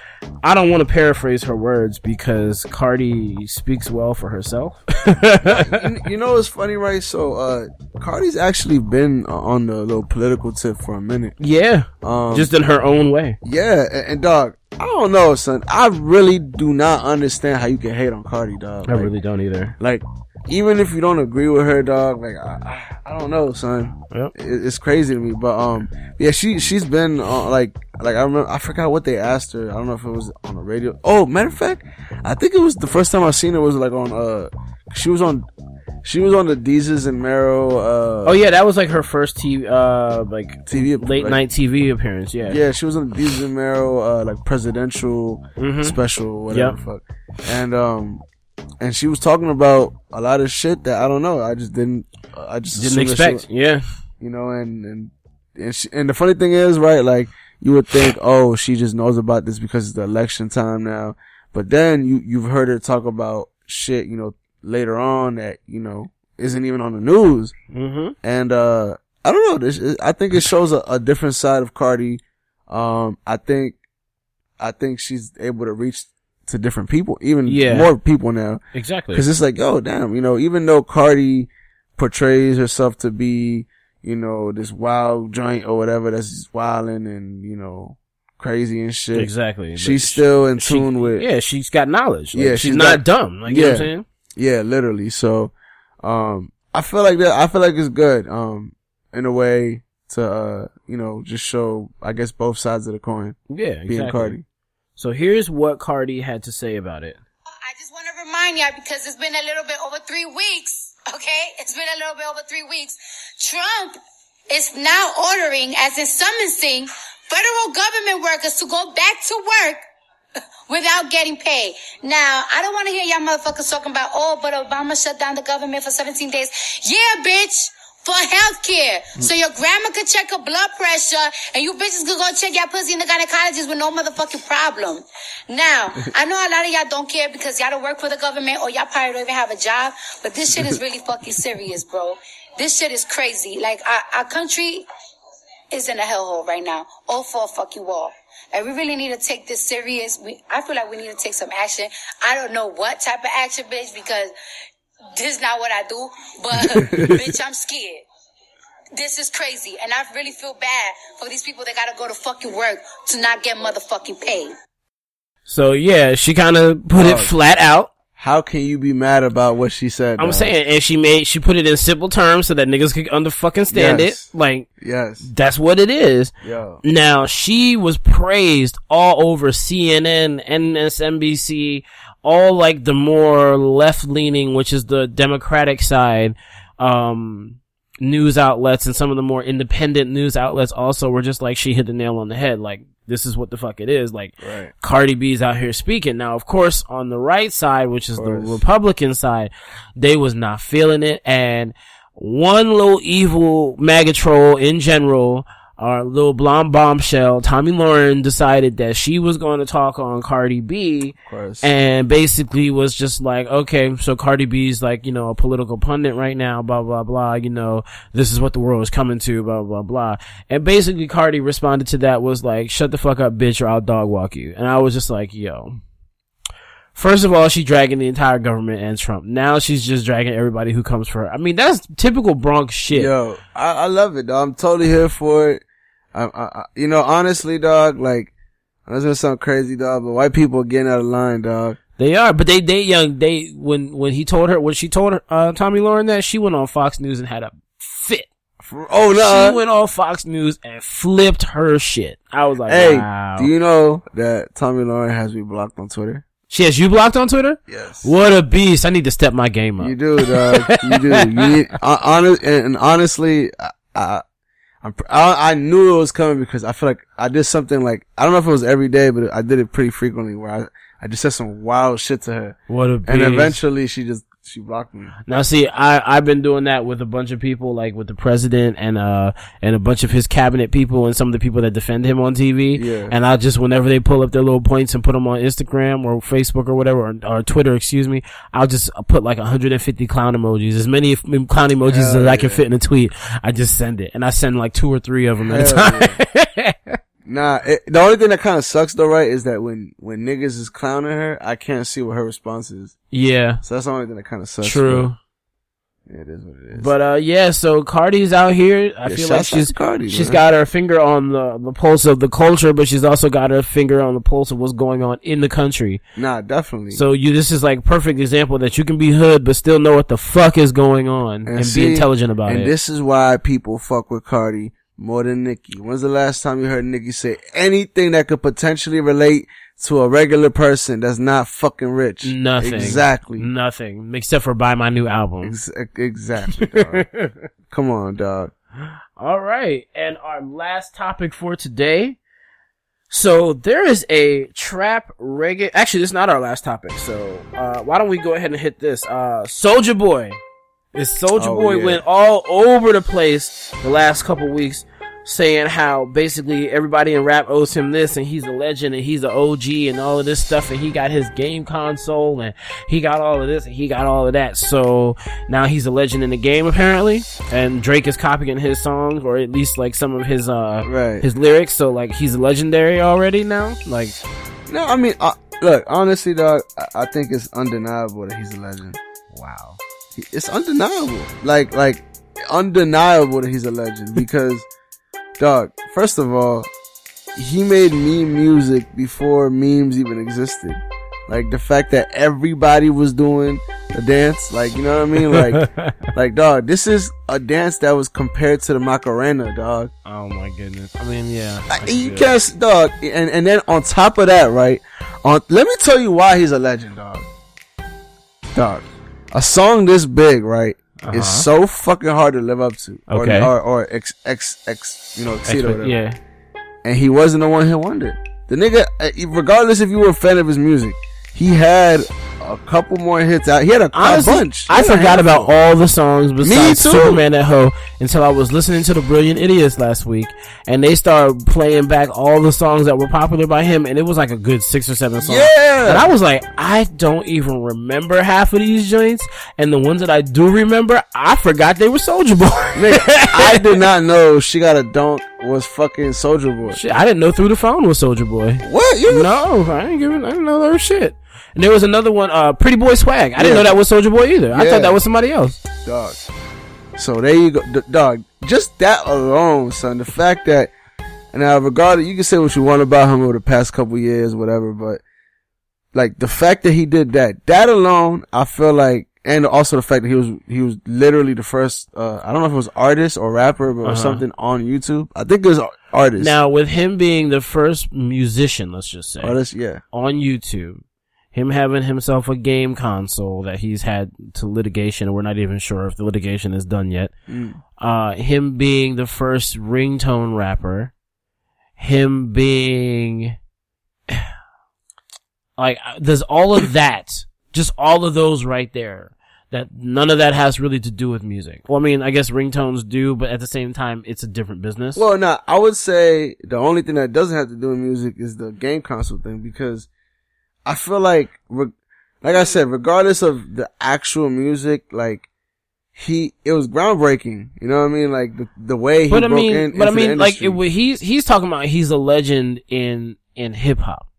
I don't want to paraphrase her words because Cardi speaks well for herself. you, you know it's funny, right? So, uh, Cardi's actually been uh, on the little political tip for a minute. yeah, Um, just in her own way. yeah, and, and dog, I don't know, son. I really do not understand how you can hate on Cardi, dog. I Like- really don't either. like, even if you don't agree with her, dog, like, I, I don't know, son. Yep. It, it's crazy to me, but um, yeah, she she's been uh, like like I remember I forgot what they asked her. I don't know if it was on the radio. Oh, matter of fact, I think it was the first time I seen her was like on uh, she was on. She was on the Desus and Mero. Uh, Oh yeah, that was like her first TV, uh, like TV late like- night TV appearance. Yeah. Yeah, she was on the Desus and Mero, uh, like presidential Mhm. special, whatever Yep. the fuck. And um, and she was talking about a lot of shit that I don't know. I just didn't. I just Didn't assumed that she expect. Yeah. you know, and and and, she, and the funny thing is, right? Like you would think, oh, she just knows about this because it's the election time now. But then you you've heard her talk about shit, you know, later on that you know isn't even on the news. Mm-hmm. And uh I don't know. This I think it shows a, a different side of Cardi. Um, I think I think she's able to reach to different people, even Yeah. more people now. Exactly. Cause it's like, oh damn, you know, even though Cardi portrays herself to be, you know, this wild joint or whatever that's just wilding and, you know, crazy and shit. Exactly. But She's she- still in she- tune with, yeah, Yeah, she's got knowledge. Like, Yeah, she's, she's not got- dumb. Like you know what Yeah. I'm saying? Yeah, literally. So, um, I feel like that, I feel like it's good, um, in a way to, uh, you know, just show, I guess, both sides of the coin Yeah, being. Cardi. So here's what Cardi had to say about it. I just want to remind y'all because it's been a little bit over three weeks. Okay, it's been a little bit over three weeks. Trump is now ordering, as in summoning, federal government workers to go back to work without getting paid. Now, I don't want to hear y'all motherfuckers talking about, oh, but Obama shut down the government for 17 days. Yeah, bitch. For healthcare. So your grandma could check her blood pressure and you bitches could go check your pussy in the gynecologist with no motherfucking problem. Now, I know a lot of y'all don't care because y'all don't work for the government or y'all probably don't even have a job, but this shit is really fucking serious, bro. This shit is crazy. Like, our, our country is in a hellhole right now. All for a fucking wall. And we really need to take this serious. We, I feel like we need to take some action. I don't know what type of action, bitch, because this is not what I do. But bitch, I'm scared. This is crazy, and I really feel bad for these people that gotta go to fucking work to not get motherfucking paid. So yeah, she kind of put it flat out. How can you be mad about what she said? I'm dog? saying, and she made she put it in simple terms so that niggas could under fucking stand Yes. it. Like Yes. that's what it is. Yo. Now she was praised all over CNN, MSNBC, all like the more left leaning, which is the Democratic side, um, news outlets and some of the more independent news outlets also were just like she hit the nail on the head. Like this is what the fuck it is. Like Right. Cardi B's out here speaking. Now, of course, on the right side, which is the. Republican side, they was not feeling it. And one little evil MAGA troll in general, our little blonde bombshell, Tomi Lahren decided that she was going to talk on Cardi B Of course. and basically was just like, okay, so Cardi B's like, you know, a political pundit right now, blah, blah, blah, you know, this is what the world is coming to, blah, blah, blah. And basically Cardi responded to that was like, shut the fuck up, bitch, or I'll dog walk you. And I was just like, yo. First of all, she's dragging the entire government and Trump. Now she's just dragging everybody who comes for her. I mean, that's typical Bronx shit. Yo, I, I love it, dog. I'm totally here for it. I, I, you know, honestly, dog, like, I was gonna sound crazy, dog, but white people are getting out of line, dog. They are, but they, they young, they, when, when he told her, when she told her, uh, Tomi Lahren that, she went on Fox News and had a fit. Oh no. she went on Fox News and flipped her shit. I was like, hey, wow. do you know that Tomi Lahren has me blocked on Twitter? she has you blocked on Twitter? Yes. What a beast. I need to step my game up. You do, dog. you do. You need, uh, honest, and, and honestly, I, I, I'm, pr- I, I knew it was coming because I feel like I did something like, I don't know if it was every day, but I did it pretty frequently where I, I just said some wild shit to her. What a beast. And eventually she just, she blocked me. Now see, I, I've been doing that with a bunch of people, like with the president and, uh, and a bunch of his cabinet people and some of the people that defend him on TV. Yeah. And I just, whenever they pull up their little points and put them on Instagram or Facebook or whatever, or, or Twitter, excuse me, I'll just put like 150 clown emojis, as many clown emojis Hell as I can fit in a tweet. I just send it. And I send like two or three of them at a Hell time. Nah, it, the only thing that kind of sucks though, right, is that when, when niggas is clowning her, I can't see what her response is. yeah. So that's the only thing that kind of sucks. True. Yeah, it is what it is. But uh yeah, so Cardi's out here. I Yeah, feel like she's Cardi, she's man. got her finger on the the pulse of the culture, but she's also got her finger on the pulse of what's going on in the country. nah, definitely. So you this is like perfect example that you can be hood but still know what the fuck is going on and, see, be intelligent about and it. And this is why people fuck with Cardi more than Nicki. When's the last time you heard Nicki say anything that could potentially relate to a regular person that's not fucking rich? Nothing. Exactly. Nothing. Except for buy my new album. Ex- exactly. dog. Come on, dog. All right. And our last topic for today. So there is a trap reggae. Actually, this is not our last topic. So, uh, why don't we go ahead and hit this? Uh, Soulja Boy. This Soldier Oh, Boy yeah. went all over the place the last couple weeks saying how basically everybody in rap owes him this and he's a legend and he's an OG and all of this stuff and he got his game console and he got all of this and he got all of that. So now he's a legend in the game apparently and Drake is copying his songs or at least like some of his uh Right. his lyrics so like he's legendary already now like No, I mean, uh, look, honestly, dog, I, I think it's undeniable that he's a legend. wow It's undeniable. Like, like, undeniable that he's a legend because, dog, first of all, he made meme music before memes even existed. Like the fact that everybody was doing the dance, like, you know what I mean? Like, like, dog, this is a dance that was compared to the Macarena, dog. oh my goodness I mean yeah I you can't, dog, and, and then on top of that, right? On, let me tell you why he's a legend, dog. Dog, a song this big, right? Uh-huh. is so fucking hard to live up to. Or, Okay. Or, or ex, ex, ex, you know, exceed or whatever. yeah. And he wasn't the one hit wonder. The nigga, uh, regardless if you were a fan of his music, he had a couple more hits out. He had a, a bunch. He I forgot about all the songs besides. Superman at Ho until I was listening to the Brilliant Idiots last week, and they started playing back all the songs that were popular by him, and it was like a good six or seven songs. Yeah. And I was like, I don't even remember half of these joints, and the ones that I do remember, I forgot they were Soulja Boy. Nigga, I did not know she got a dunk was fucking Soulja Boy. Shit, I didn't know Through the Phone was Soulja Boy. What? You No, I didn't give it. I didn't know that was shit. And there was another one, uh, Pretty Boy Swag. I didn't know that was Soulja Boy either. I thought that was somebody else. dog. So there you go, D- dog. Just that alone, son. The fact that and now, regardless, you can say what you want about him over the past couple years, whatever, but like the fact that he did that, that alone, I feel like, and also the fact that he was he was literally the first. Uh, I don't know if it was artist or rapper, but or Uh-huh. something on YouTube. I think it was artist. Now, with him being the first musician, let's just say, artist, yeah. on YouTube, him having himself a game console that he's had to litigation, and we're not even sure if the litigation is done yet. Mm. Uh, him being the first ringtone rapper, him being like, uh, there's all of that, just all of those right there. That none of that has really to do with music. Well, I mean, I guess ringtones do, but at the same time, it's a different business. Well, no, I would say the only thing that doesn't have to do with music is the game console thing because I feel like, re- like I said, regardless of the actual music, like he, it was groundbreaking. You know what I mean? Like the the way he but I mean, in. but I mean, like it, he's he's talking about he's a legend in in hip hop.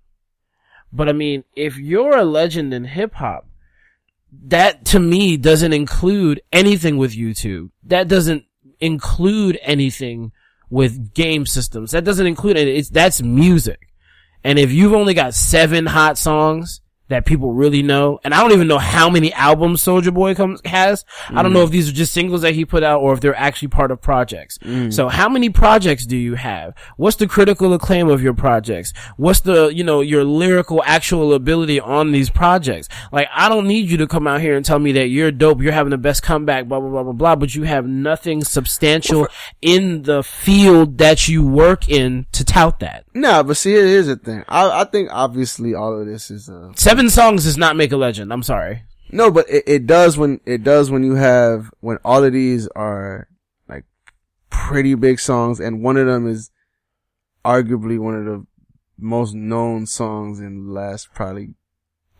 But I mean, if you're a legend in hip hop, that to me doesn't include anything with YouTube. That doesn't include anything with game systems. That doesn't include it. It's that's music. And if you've only got seven hot songs that people really know, and I don't even know how many albums Soulja Boy comes has. I don't know if these are just singles that he put out or if they're actually part of projects. So how many projects do you have? What's the critical acclaim of your projects? What's the, you know, your lyrical actual ability on these projects? Like, I don't need you to come out here and tell me that you're dope, you're having the best comeback, blah, blah, blah, blah, blah, but you have nothing substantial in the field that you work in to tout that. nah, but see, here- here's the thing. I I think obviously all of this is uh Seven songs does not make a legend. I'm sorry. no, but it, it does when it does when you have when all of these are like pretty big songs and one of them is arguably one of the most known songs in the last probably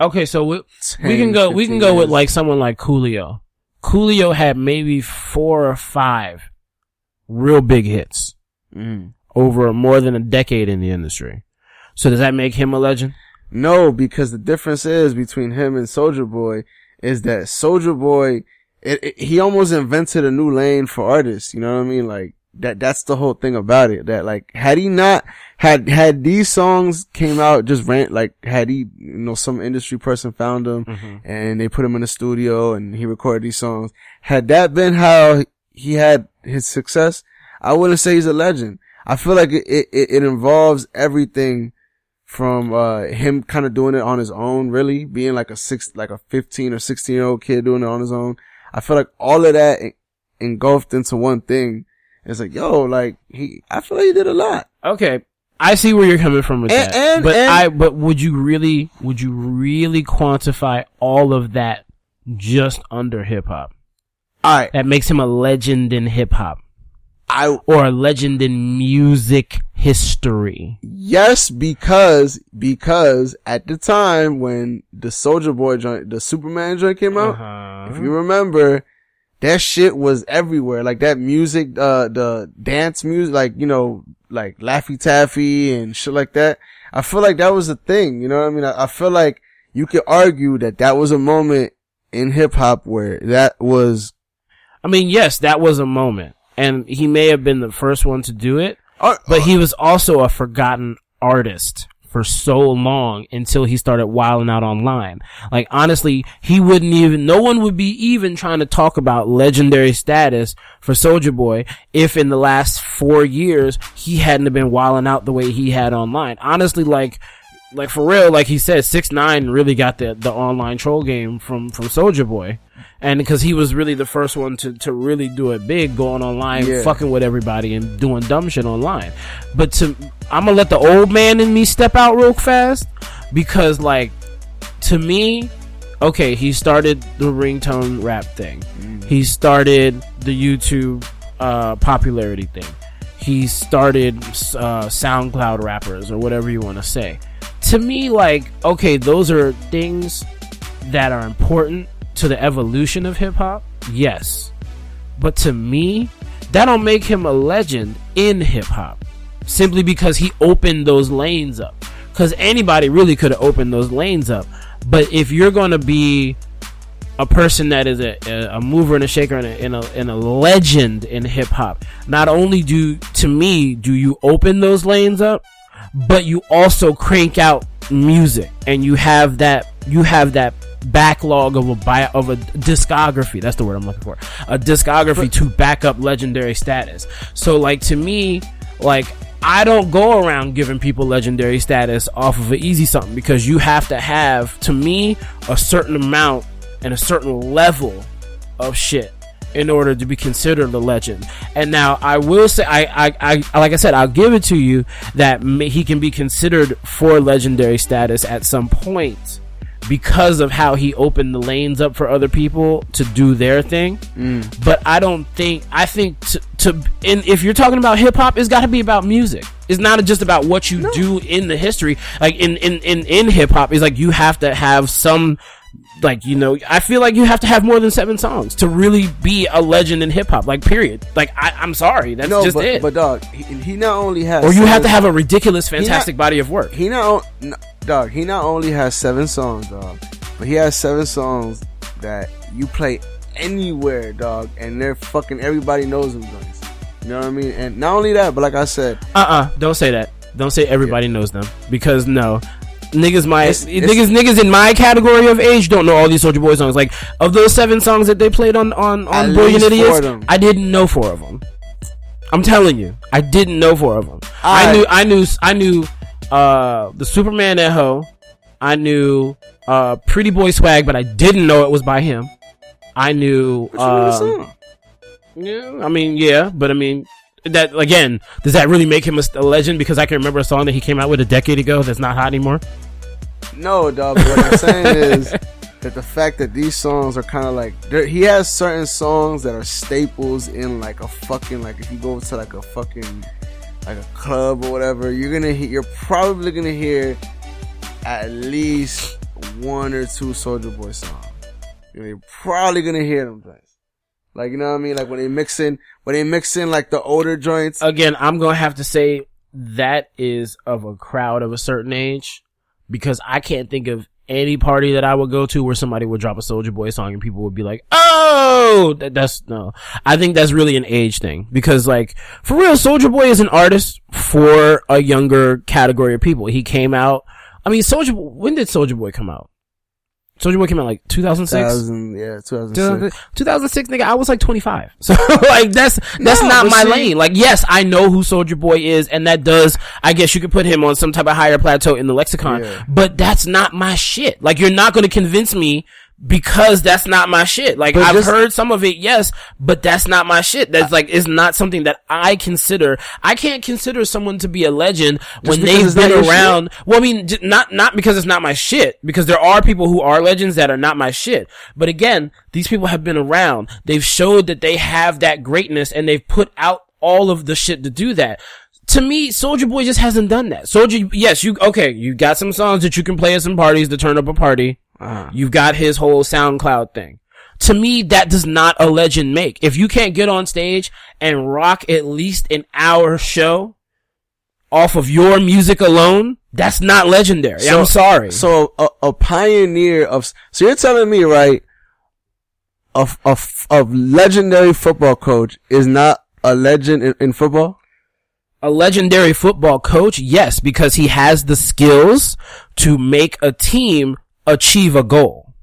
Okay, so we, 10, we can go. We can 15 go with like someone like Coolio. Coolio had maybe four or five real big hits Mm. over more than a decade in the industry. So does that make him a legend? No, because the difference is between him and Soulja Boy is that Soulja Boy, it, it- he almost invented a new lane for artists. You know what I mean? Like that, that's the whole thing about it. That like, had he not, had, had these songs came out just rant, like had he, you know, some industry person found them mm-hmm. and they put him in the studio and he recorded these songs. Had that been how he had his success, I wouldn't say he's a legend. I feel like it, it, it involves everything from uh him kind of doing it on his own, really being like a six, like a fifteen or sixteen year old kid doing it on his own. I feel like all of that en- engulfed into one thing. It's like, yo, like he, I feel like he did a lot. Okay, I see where you're coming from with And- that. and- but and- I. But would you really? Would you really quantify all of that just under hip hop? I, That makes him a legend in hip hop I, or a legend in music history. yes, because, because at the time when the Soulja Boy joint, the Superman joint came out, Uh-huh. if you remember, that shit was everywhere. Like that music, uh, the dance music, like, you know, like Laffy Taffy and shit like that. I feel like that was a thing. You know what I mean? I, I feel like you could argue that that was a moment in hip hop where that was, I mean, yes, that was a moment, and he may have been the first one to do it, uh, but he was also a forgotten artist for so long until he started wilding out online. Like honestly, he wouldn't even, no one would be even trying to talk about legendary status for Soulja Boy if in the last four years he hadn't have been wilding out the way he had online. Honestly, like, like for real, like he said, six nine really got the the online troll game from from Soulja Boy, And because he was really the first one to, to really do it big, going online, Yeah. fucking with everybody and doing dumb shit online. But to, I'm gonna let the old man in me step out real fast because like, to me, okay, he started the ringtone rap thing. He started the YouTube uh, popularity thing. He started uh, SoundCloud rappers or whatever you want to say. To me, like, okay, those are things that are important to the evolution of hip hop. Yes, but to me, that don't make him a legend in hip hop. Simply because he opened those lanes up. Because anybody really could have opened those lanes up. But if you're going to be a person that is a, a, mover and a shaker and a, and a, and a legend in hip hop, not only do, to me, do you open those lanes up, but you also crank out music and you have that, you have that backlog of a bio, of a discography. That's the word I'm looking for. A discography to back up legendary status. So like to me, like I don't go around giving people legendary status off of an easy something because you have to have, to me, a certain amount and a certain level of shit in order to be considered a legend. And now I will say, I, I, I like I said, I'll give it to you that he can be considered for legendary status at some point because of how he opened the lanes up for other people to do their thing. Mm. But I don't think I think to, to and if you're talking about hip hop, it's got to be about music. It's not just about what you do in the history. Like in in in in hip hop, it's like you have to have some. Like you know, I feel like you have to have more than seven songs to really be a legend in hip hop. Like period. Like I, I'm sorry, that's No, just but, it. but dog, he, he not only has or you have to have a ridiculous, fantastic not- body of work. He not, o- n- dog. He not only has seven songs, dog, but he has seven songs that you play anywhere, dog, and they're fucking everybody knows them. You know what I mean? And not only that, but like I said, Uh uh-uh, uh, do not say that. Don't say everybody knows them because no. Niggas my It's- it's- niggas niggas in my category of age don't know all these Soulja Boy songs. Like of those seven songs that they played on on on Brilliant Idiots. I didn't know four of them. I'm telling you, I didn't know four of them. I Alright. knew I knew I knew uh the Superman Echo. I knew uh Pretty Boy Swag, but I didn't know it was by him. I knew what's wrong with the song? yeah, I mean, yeah, but I mean, that again, does that really make him a, legend? Because I can remember a song that he came out with a decade ago that's not hot anymore. No, dog. What I'm saying is that the fact that these songs are kind of like he has certain songs that are staples in like a fucking like if you go to like a fucking like a club or whatever, you're gonna you're probably gonna hear at least one or two Soulja Boy songs. You're probably gonna hear them things. Like you know what I mean? Like when they mix in when they mix in like the older joints. Again, I'm gonna have to say that is of a crowd of a certain age because I can't think of any party that I would go to where somebody would drop a Soulja Boy song and people would be like, "Oh, that, that's no." I think that's really an age thing because, like, for real, Soulja Boy is an artist for a younger category of people. He came out. I mean, Soldier. When did Soulja Boy come out? Soulja Boy came out like 2006. 2000, yeah, 2006. 2006, nigga, I was like 25. So, like, that's, that's No, not my see- lane. Like, yes, I know who Soulja Boy is, and that does, I guess you could put him on some type of higher plateau in the lexicon, Yeah. but that's not my shit. Like, you're not gonna convince me because that's not my shit. Like, But I've just- heard some of it, yes, but that's not my shit. That's like, is not something that I consider. I can't consider someone to be a legend when they've been shit? around well, I mean, not not because it's not my shit. Because there are people who are legends that are not my shit. But again, these people have been around. They've showed that they have that greatness, and they've put out all of the shit to do that. To me, Soulja Boy just hasn't done that. Soldier, yes, you okay? You got some songs that you can play at some parties to turn up a party. Uh-huh. You've got his whole SoundCloud thing. To me, that does not a legend make. If you can't get on stage and rock at least an hour show off of your music alone, that's not legendary. I'm sorry. So a, a pioneer of so you're telling me right, a, a, a legendary football coach is not a legend in, in football. a legendary football coach, yes, because he has the skills to make a team achieve a goal.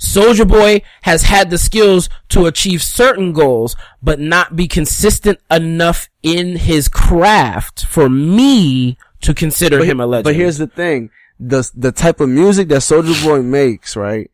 Soulja Boy has had the skills to achieve certain goals, but not be consistent enough in his craft for me to consider him a legend. But here's the thing: the the type of music that Soulja Boy makes, right,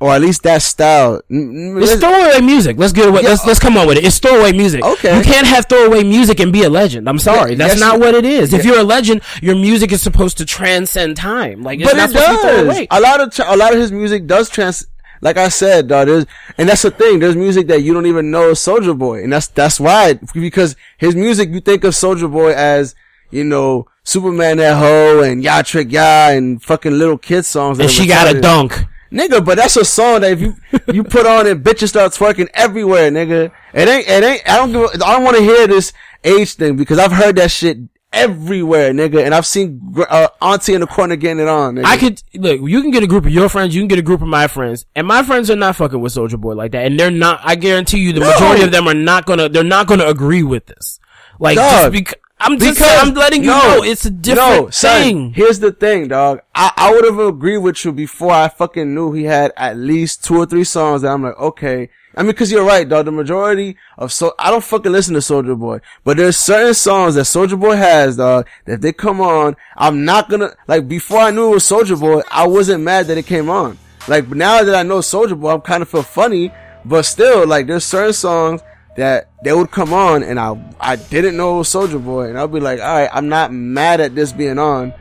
or at least that style. It's throwaway music. Let's get away. Yeah. Let's let's come on with it. It's throwaway music. Okay. You can't have throwaway music and be a legend. I'm sorry. Yeah, That's not what it is. If you're a legend, your music is supposed to transcend time. Like it's but not it does. throwaway. A lot of t- a lot of his music does trans. Like I said, dog, there's, and that's the thing. There's music that you don't even know is Soulja Boy, and that's that's why because his music you think of Soulja Boy as you know Superman that hoe and Ya Trick Ya and fucking little kid songs. And she got a dunk. Nigga, but that's a song that if you you put on it, bitches start twerking everywhere, nigga. It ain't it ain't I don't give a, I don't want to hear this age thing because I've heard that shit everywhere, nigga, and I've seen gr- uh, auntie in the corner getting it on. Nigga. I could look. You can get a group of your friends. You can get a group of my friends, and my friends are not fucking with Soulja Boy like that. And they're not. I guarantee you, the No. majority of them are not gonna. They're not gonna agree with this. Like Dog. just because. I'm just. I'm letting you know it's a different no, son, thing. Here's the thing, dog. I, I would have agreed with you before I fucking knew he had at least two or three songs that I'm like, okay. I mean, cause you're right, dog. The majority of so, I don't fucking listen to Soulja Boy, but there's certain songs that Soulja Boy has, dog, that if they come on, I'm not gonna, like, before I knew it was Soulja Boy, I wasn't mad that it came on. Like, now that I know Soulja Boy, I'm kind of feel funny, but still, like, there's certain songs that they would come on and I, I didn't know it was Soulja Boy and I'll be like, alright, I'm not mad at this being on,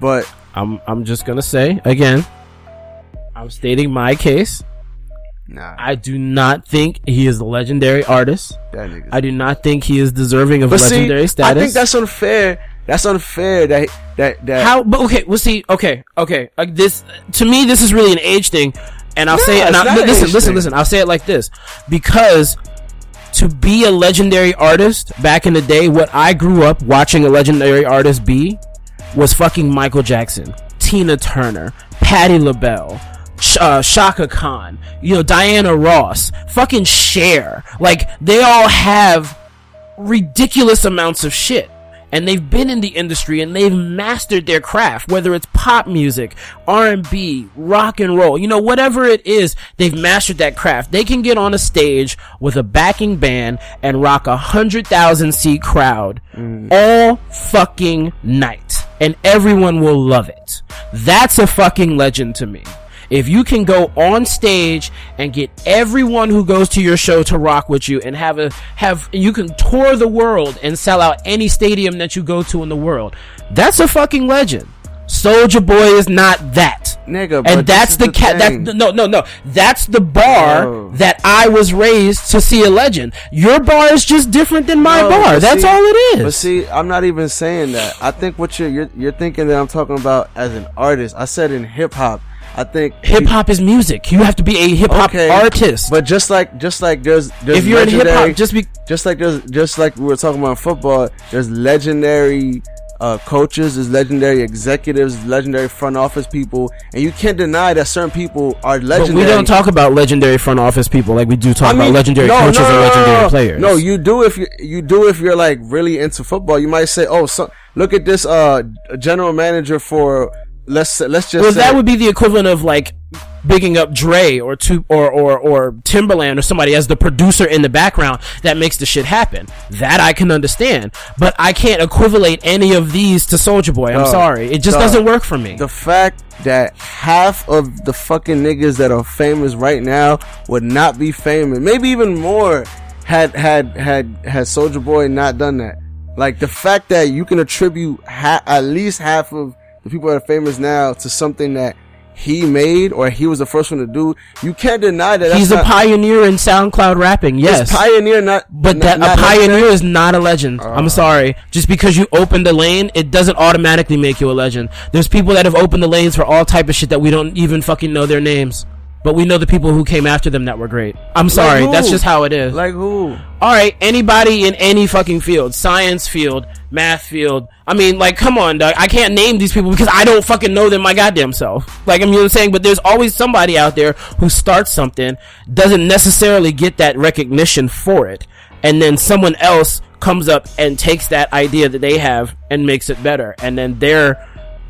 but I'm. I'm just gonna say again. I'm stating my case. nah, I do not think he is a legendary artist. that nigga. I do not think he is deserving of but see, legendary status. I think that's unfair. That's unfair that, that, that. How? But okay, we'll see. Okay, okay. Like this, to me, this is really an age thing, and I'll No, say, and I, listen, listen, thing. listen. I'll say it like this, because to be a legendary artist back in the day, what I grew up watching a legendary artist be was fucking Michael Jackson, Tina Turner, Patti LaBelle. Uh, Chaka Khan, you know, Diana Ross, fucking Cher. Like, they all have ridiculous amounts of shit. And they've been in the industry and they've mastered their craft, whether it's pop music, R&B, rock and roll, you know, whatever it is, they've mastered that craft. They can get on a stage with a backing band and rock a hundred thousand seat crowd mm. all fucking night. And everyone will love it. That's a fucking legend to me. If you can go on stage and get everyone who goes to your show to rock with you and have a have you can tour the world and sell out any stadium that you go to in the world. That's a fucking legend. Soulja Boy is not that. Nigga, and that's the, the cat. That's no, no, no. That's the bar No. that I was raised to see a legend. Your bar is just different than my No, bar. That's see- all it is. But see, I'm not even saying that. I think what you're, you're, you're thinking that I'm talking about as an artist. I said in hip hop. I think hip hop is music. You have to be a hip hop Okay, artist. But just like just like there's there's if you're in hip hop, just be just like there's just like we were talking about football, there's legendary uh, coaches, there's legendary executives, legendary front office people, and you can't deny that certain people are But legendary. we don't talk about legendary front office people like we do talk I mean, about legendary no, coaches no, and no, legendary no. players. No, you do if you you do if you're like really into football. You might say, "Oh, so, look at this uh general manager for let's let's just well, say, that would be the equivalent of like bigging up Dre or two or or or Timbaland or somebody as the producer in the background that makes the shit happen. That I can understand, but I can't equivocate any of these to Soulja Boy. I'm Dog, sorry, it just dog. doesn't work for me. the fact that half of the fucking niggas that are famous right now would not be famous, maybe even more, had had had had Soulja Boy not done that. Like the fact that you can attribute ha- at least half of the people that are famous now to something that he made or he was the first one to do, you can't deny that. He's a not, pioneer in SoundCloud rapping. Yes, pioneer not, But not- that not a pioneer is not a legend. I'm ah. sorry. Just because you open the lane, it doesn't automatically make you a legend. There's people that have opened the lanes for all type of shit that we don't even fucking know their names. But we know the people who came after them that were great. I'm sorry. who? That's just how it is. Like who? all right, anybody in any fucking field, science field, math field. I mean, like, come on, dog. I can't name these people because I don't fucking know them my goddamn self. Like, I mean, you know what I'm saying? But there's always somebody out there who starts something, doesn't necessarily get that recognition for it, and then someone else comes up and takes that idea that they have and makes it better, and then they're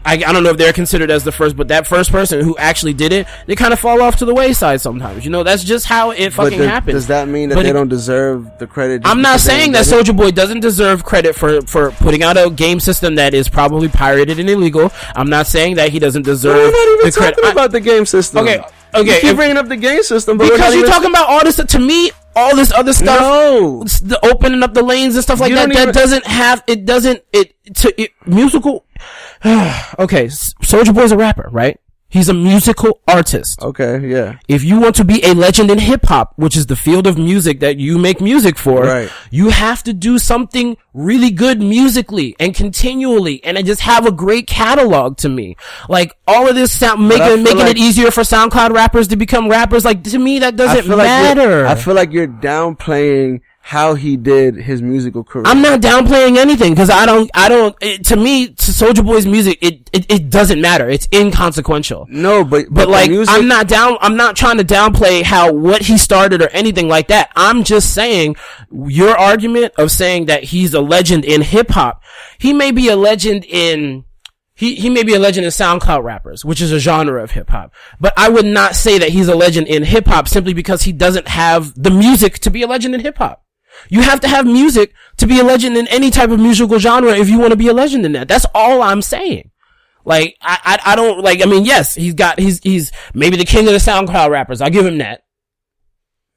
I, I don't know if they're considered as the first, but that first person who actually did it, they kind of fall off to the wayside sometimes. You know, that's just how it fucking does, happens. does that mean that But they it- don't deserve the credit? I'm not saying that? Soulja Boy doesn't deserve credit for for putting out a game system that is probably pirated and illegal. I'm not saying that he doesn't deserve We're not even the credit. talking I- about the game system. okay, okay, you keep if- bringing up the game system, because you're even- talking about all this. To me, all this other stuff, No. the opening up the lanes and stuff like You that, that doesn't have. It doesn't. It to it, musical. okay, Soulja Boy's a rapper, right? He's a musical artist. Okay, yeah. If you want to be a legend in hip hop, which is the field of music that you make music for, Right. you have to do something really good musically and continually and just have a great catalog to me. Like all of this sound, making, making like- it easier for SoundCloud rappers to become rappers. Like to me, that doesn't like matter. you're- I feel like you're downplaying how he did his musical career. I'm not downplaying anything because I don't, I don't, it, to me, to Soulja Boy's music, it, it, it doesn't matter. It's inconsequential. No, but But the like, music, I'm not down, I'm not trying to downplay how, what he started or anything like that. I'm just saying, your argument of saying that he's a legend in hip hop, he may be a legend in, he, he may be a legend in SoundCloud rappers, which is a genre of hip hop. But I would not say that he's a legend in hip hop simply because he doesn't have the music to be a legend in hip hop. You have to have music to be a legend in any type of musical genre if you want to be a legend in that. That's all I'm saying. Like, I, I, I don't, like, I mean, yes, he's got, he's, he's maybe the king of the SoundCloud rappers. I'll give him that.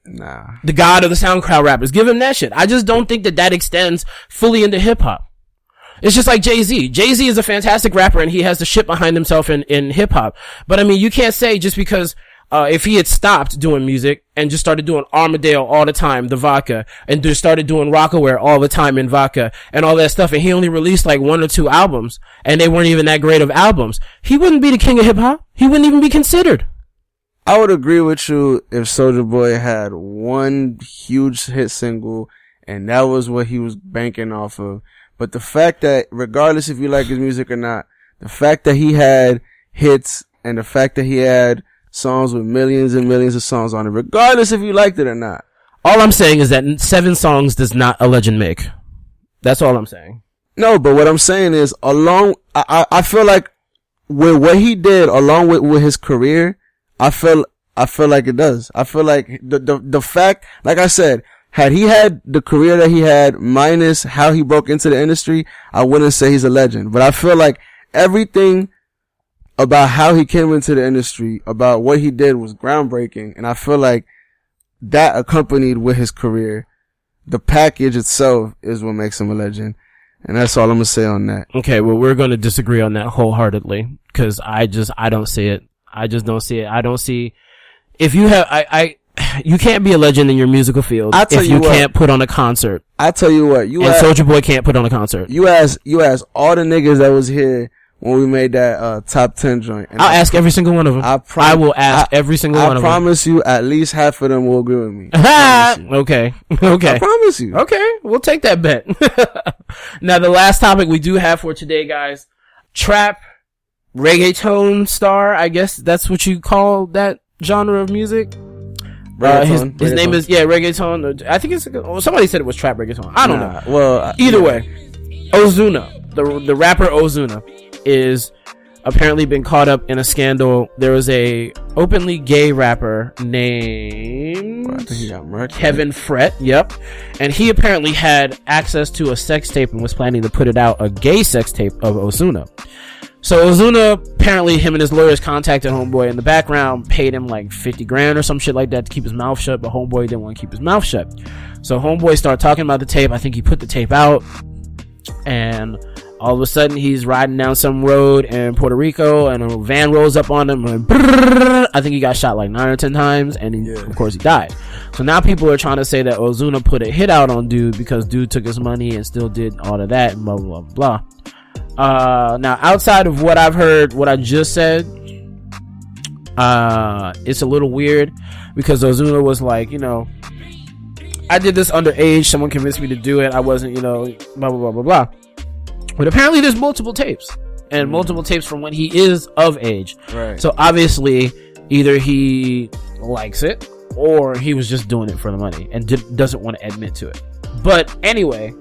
nah. The god of the SoundCloud rappers. Give him that shit. I just don't think that that extends fully into hip hop. It's just like Jay-Z. Jay-Z is a fantastic rapper and he has the shit behind himself in, in hip hop. But I mean, you can't say just because, uh, if he had stopped doing music and just started doing Armadale all the time, the vodka, and just started doing Rocawear all the time in vodka and all that stuff, and he only released like one or two albums, and they weren't even that great of albums, he wouldn't be the king of hip hop. He wouldn't even be considered. I would agree with you if Soulja Boy had one huge hit single and that was what he was banking off of. But the fact that regardless if you like his music or not, the fact that he had hits and the fact that he had songs with millions and millions of songs on it, regardless if you liked it or not. All I'm saying is that seven songs does not a legend make. That's all I'm saying. No, but what I'm saying is along, I, I, I feel like with what he did along with, with his career, I feel, I feel like it does. I feel like the, the, the fact, like I said, had he had the career that he had minus how he broke into the industry, I wouldn't say he's a legend, but I feel like everything about how he came into the industry, about what he did was groundbreaking. And I feel like that accompanied with his career, the package itself is what makes him a legend. And that's all I'm gonna say on that. Okay, well, we're going to disagree on that wholeheartedly because I just I don't see it. I just don't see it. I don't see if you have I I you can't be a legend in your musical field I'll tell if you you what. can't put on a concert. I tell you what, you And Soulja Boy can't put on a concert. you ask, you ask all the niggas that was here when we made that, uh, top 10 joint. And I'll I, ask every single one of them. I I, will ask I- every single I one of them. I promise you at least half of them will agree with me. okay, okay. I promise you. Okay, we'll take that bet. now, the last topic we do have for today, guys, trap reggaeton star. I guess that's what you call that genre of music. Uh, his his name is yeah reggaeton. I think it's oh, somebody said it was trap reggaeton. I don't Nah, know. Well, Either way, Ozuna, the the rapper Ozuna, is apparently been caught up in a scandal. There was a openly gay rapper named I think he got murked. Kevin Fret, yep. And he apparently had access to a sex tape and was planning to put it out, a gay sex tape of Ozuna. So Ozuna, apparently him and his lawyers contacted Homeboy in the background, paid him like 50 grand or some shit like that to keep his mouth shut, but Homeboy didn't want to keep his mouth shut. So Homeboy started talking about the tape. I think he put the tape out and all of a sudden he's riding down some road in Puerto Rico and a van rolls up on him and brrrr, I think he got shot like nine or ten times and he, of course he died. So now people are trying to say that Ozuna put a hit out on dude because dude took his money and still did all of that and blah blah blah blah. Uh, now outside of what I've heard, what I just said, uh, it's a little weird because Ozuna was like, you know, I did this underage. Someone convinced me to do it. I wasn't, you know, blah blah blah blah blah. But apparently, there's multiple tapes and multiple tapes from when he is of age. Right. So obviously, either he likes it or he was just doing it for the money and doesn't want to admit to it. But anyway,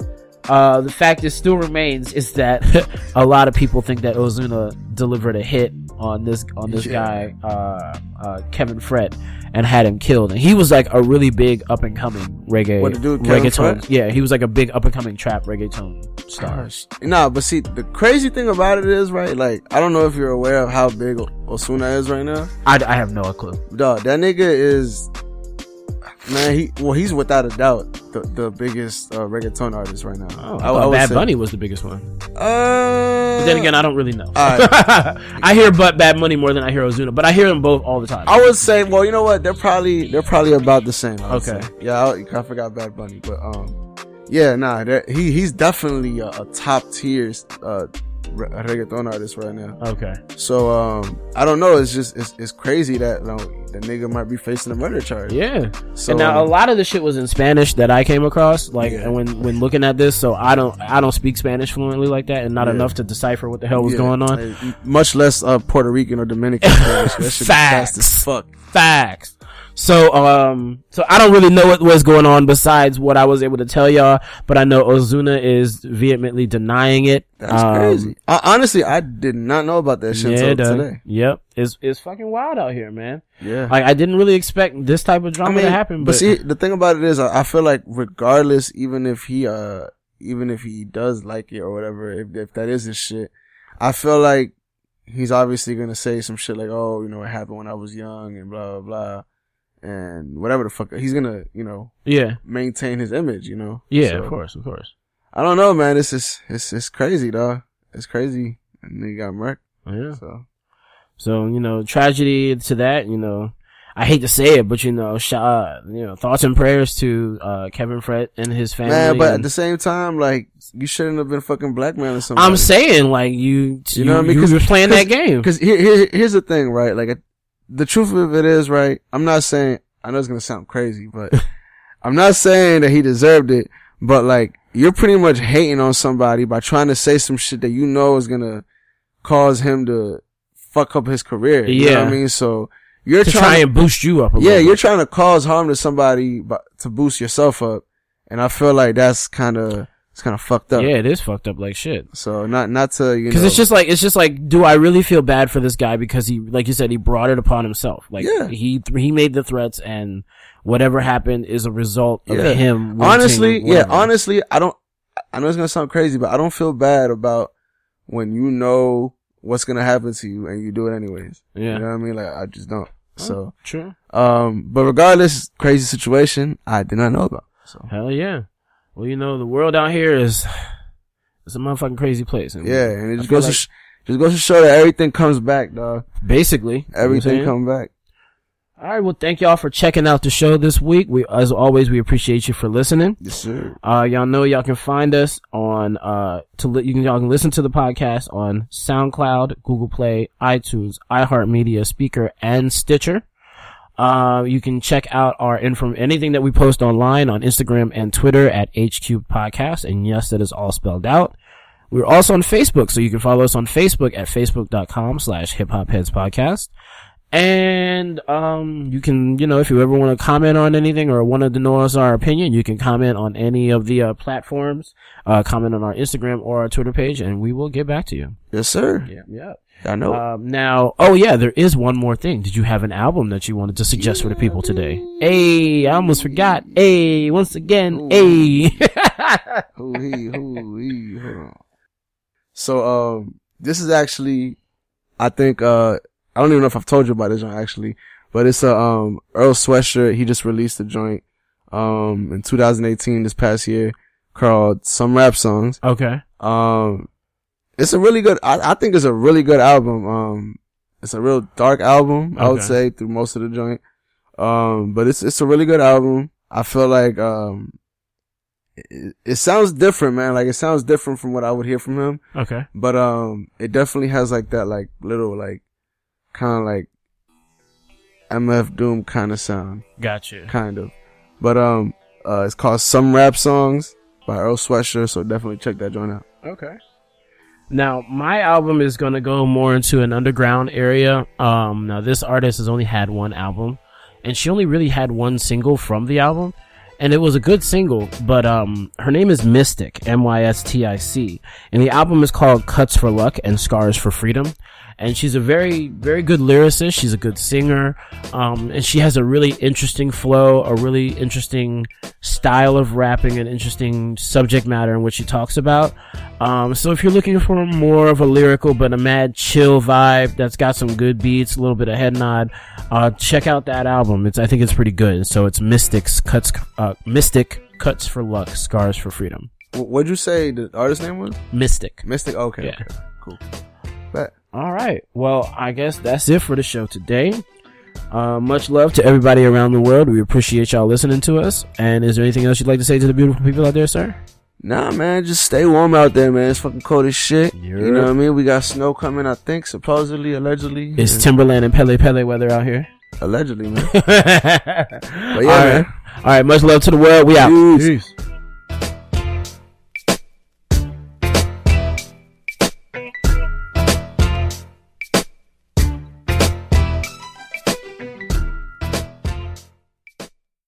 uh, the fact is still remains is that a lot of people think that Ozuna delivered a hit on this on this Yeah. guy uh, uh, Kevin Fret and had him killed. And he was like a really big up and coming reggae What, the dude, Kevin reggaeton. Fret? Yeah, he was like a big up and coming trap reggaeton star. Nah, but see, the crazy thing about it is, right? Like, I don't know if you're aware of how big Ozuna is right now. I, I have no clue. Dog, that nigga is, man. He well, he's without a doubt the, the biggest uh, reggaeton artist right now. Oh, I, I would Bad say- Bunny was the biggest one. Uh, But then again, I don't really know. I hear but Bad Bunny more than I hear Ozuna, but I hear them both all the time. I would say, well, you know what? They're probably they're probably about the same. Okay. say. Yeah, I, I forgot Bad Bunny, but um, yeah, nah, he he's definitely a, a top tier uh re- reggaeton artist right now. okay. So um, I don't know. It's just it's, it's crazy that you know, the nigga might be facing a murder charge. Yeah. So and now a lot of the shit was in Spanish that I came across, like Yeah. when when looking at this. So I don't I don't speak Spanish fluently like that, and not Yeah. enough to decipher what the hell was yeah, going on. like, much less uh, Puerto Rican or Dominican. Spanish. That shit is fast as Facts. fuck. Facts. So um so I don't really know what was going on besides what I was able to tell y'all, but I know Ozuna is vehemently denying it. That's Um, crazy. I, honestly, I did not know about that shit Yeah, until today. Yep. It's it's fucking wild out here, man. Yeah. Like I didn't really expect this type of I drama mean, to happen, but but, see, the thing about it is, I, I feel like regardless, even if he, uh, even if he does like it or whatever, if if that is his shit, I feel like he's obviously gonna say some shit like, "Oh, you know, it happened when I was young," and blah blah blah, and whatever the fuck. He's gonna, you know, yeah, maintain his image, you know. yeah, So, of course, of course. I don't know, man. It's just, it's it's crazy, dog. It's crazy. And he got murked. Yeah. So So you know, tragedy to that. You know, I hate to say it, but you know, sh- uh, you know, thoughts and prayers to uh, Kevin Fret and his family. man, but at the same time, like you shouldn't have been fucking blackmailing somebody. I'm saying, like you, you, You know what I mean? you 'Cause- were playing that game. Because here, here, here's the thing, right? Like, the truth of it is, right? I'm not saying, I know it's gonna sound crazy, but I'm not saying that he deserved it, but like, you're pretty much hating on somebody by trying to say some shit that you know is gonna cause him to fuck up his career. You know Yeah. what I mean? So, you're trying to trying, try and boost you up. A yeah, you're trying to cause harm to somebody but to boost yourself up. And I feel like that's kind of, it's kind of fucked up. yeah, it is fucked up like shit. So not, not to, you. Because it's just like it's just like, do I really feel bad for this guy because he, like you said, he brought it upon himself. Like Yeah. he he made the threats, and whatever happened is a result of Yeah. him. honestly, yeah, honestly, I don't, I know it's gonna sound crazy, but I don't feel bad about when you know what's gonna happen to you and you do it anyways. Yeah. You know what I mean? Like, I just don't. So, True. um, but regardless, crazy situation, I did not know about. So, Hell yeah. Well, you know, the world out here is it's a motherfucking crazy place. And yeah, and it just goes to, sh- just goes to show that everything comes back, dog. basically you know what Everything saying? come back. All right. Well, thank y'all for checking out the show this week. We, as always, we appreciate you for listening. Yes, sir. Uh, y'all know y'all can find us on, uh, to li- you can, y'all can listen to the podcast on SoundCloud, Google Play, iTunes, iHeartMedia, Spreaker, and Stitcher. Uh, you can check out our inform, anything that we post online on Instagram and Twitter at HQ Podcast. And yes, that is all spelled out. We're also on Facebook, so you can follow us on Facebook at facebook.com slash hip hop heads podcast. And, um, you can, you know, if you ever want to comment on anything or wanted to know us our opinion, you can comment on any of the, uh, platforms, uh, comment on our Instagram or our Twitter page, and we will get back to you. Yes, sir. Yeah, yeah. I know. Um, now, oh yeah, there is one more thing. Did you have an album that you wanted to suggest for the people today? Hey, I almost forgot. Hey, once again, hey. who he, who he, hold. So, um, this is actually, I think, uh, I don't even know if I've told you about this joint actually, but it's a, um, Earl Sweatshirt. He just released a joint, um, in 2018, this past year, called Some Rap Songs. okay. Um, it's a really good, I, I think it's a really good album. Um, it's a real dark album, I would say, through most of the joint. Um, but it's, it's a really good album. I feel like, um, it, it sounds different, man. Like it sounds different from what I would hear from him. Okay. But, um, it definitely has like that, like little, like, kind of like MF Doom kind of sound Gotcha. kind of. But um, uh, it's called Some Rap Songs by Earl Sweatshirt. So definitely check that joint out. Okay. Now, my album is going to go more into an underground area. Um, now this artist has only had one album and she only really had one single from the album. And it was a good single, but, um, her name is Mystic, M-Y-S-T-I-C. And the album is called Cuts for Luck and Scars for Freedom. And she's a very very good lyricist. She's a good singer, um, and she has a really interesting flow, a really interesting style of rapping, an interesting subject matter in which she talks about. Um, so if you're looking for more of a lyrical but a mad chill vibe that's got some good beats, a little bit of head nod, uh, check out that album. It's I think it's pretty good. So it's Mystics cuts uh, Mystic cuts for luck, scars for freedom. What'd you say the artist name was? Mystic. Mystic. Okay. Yeah. Okay. Cool. Bet. All right. Well, I guess that's it for the show today. Uh, much love to everybody around the world. We appreciate y'all listening to us. And is there anything else you'd like to say to the beautiful people out there, sir? Nah, man, just stay warm out there, man. It's fucking cold as shit. You Yep. know what I mean? We got snow coming, I think, supposedly, allegedly. It's Yeah. Timberland and Pelle Pelle weather out here. allegedly, man. but yeah, All right. man. All right. Much love to the world. We out. Peace.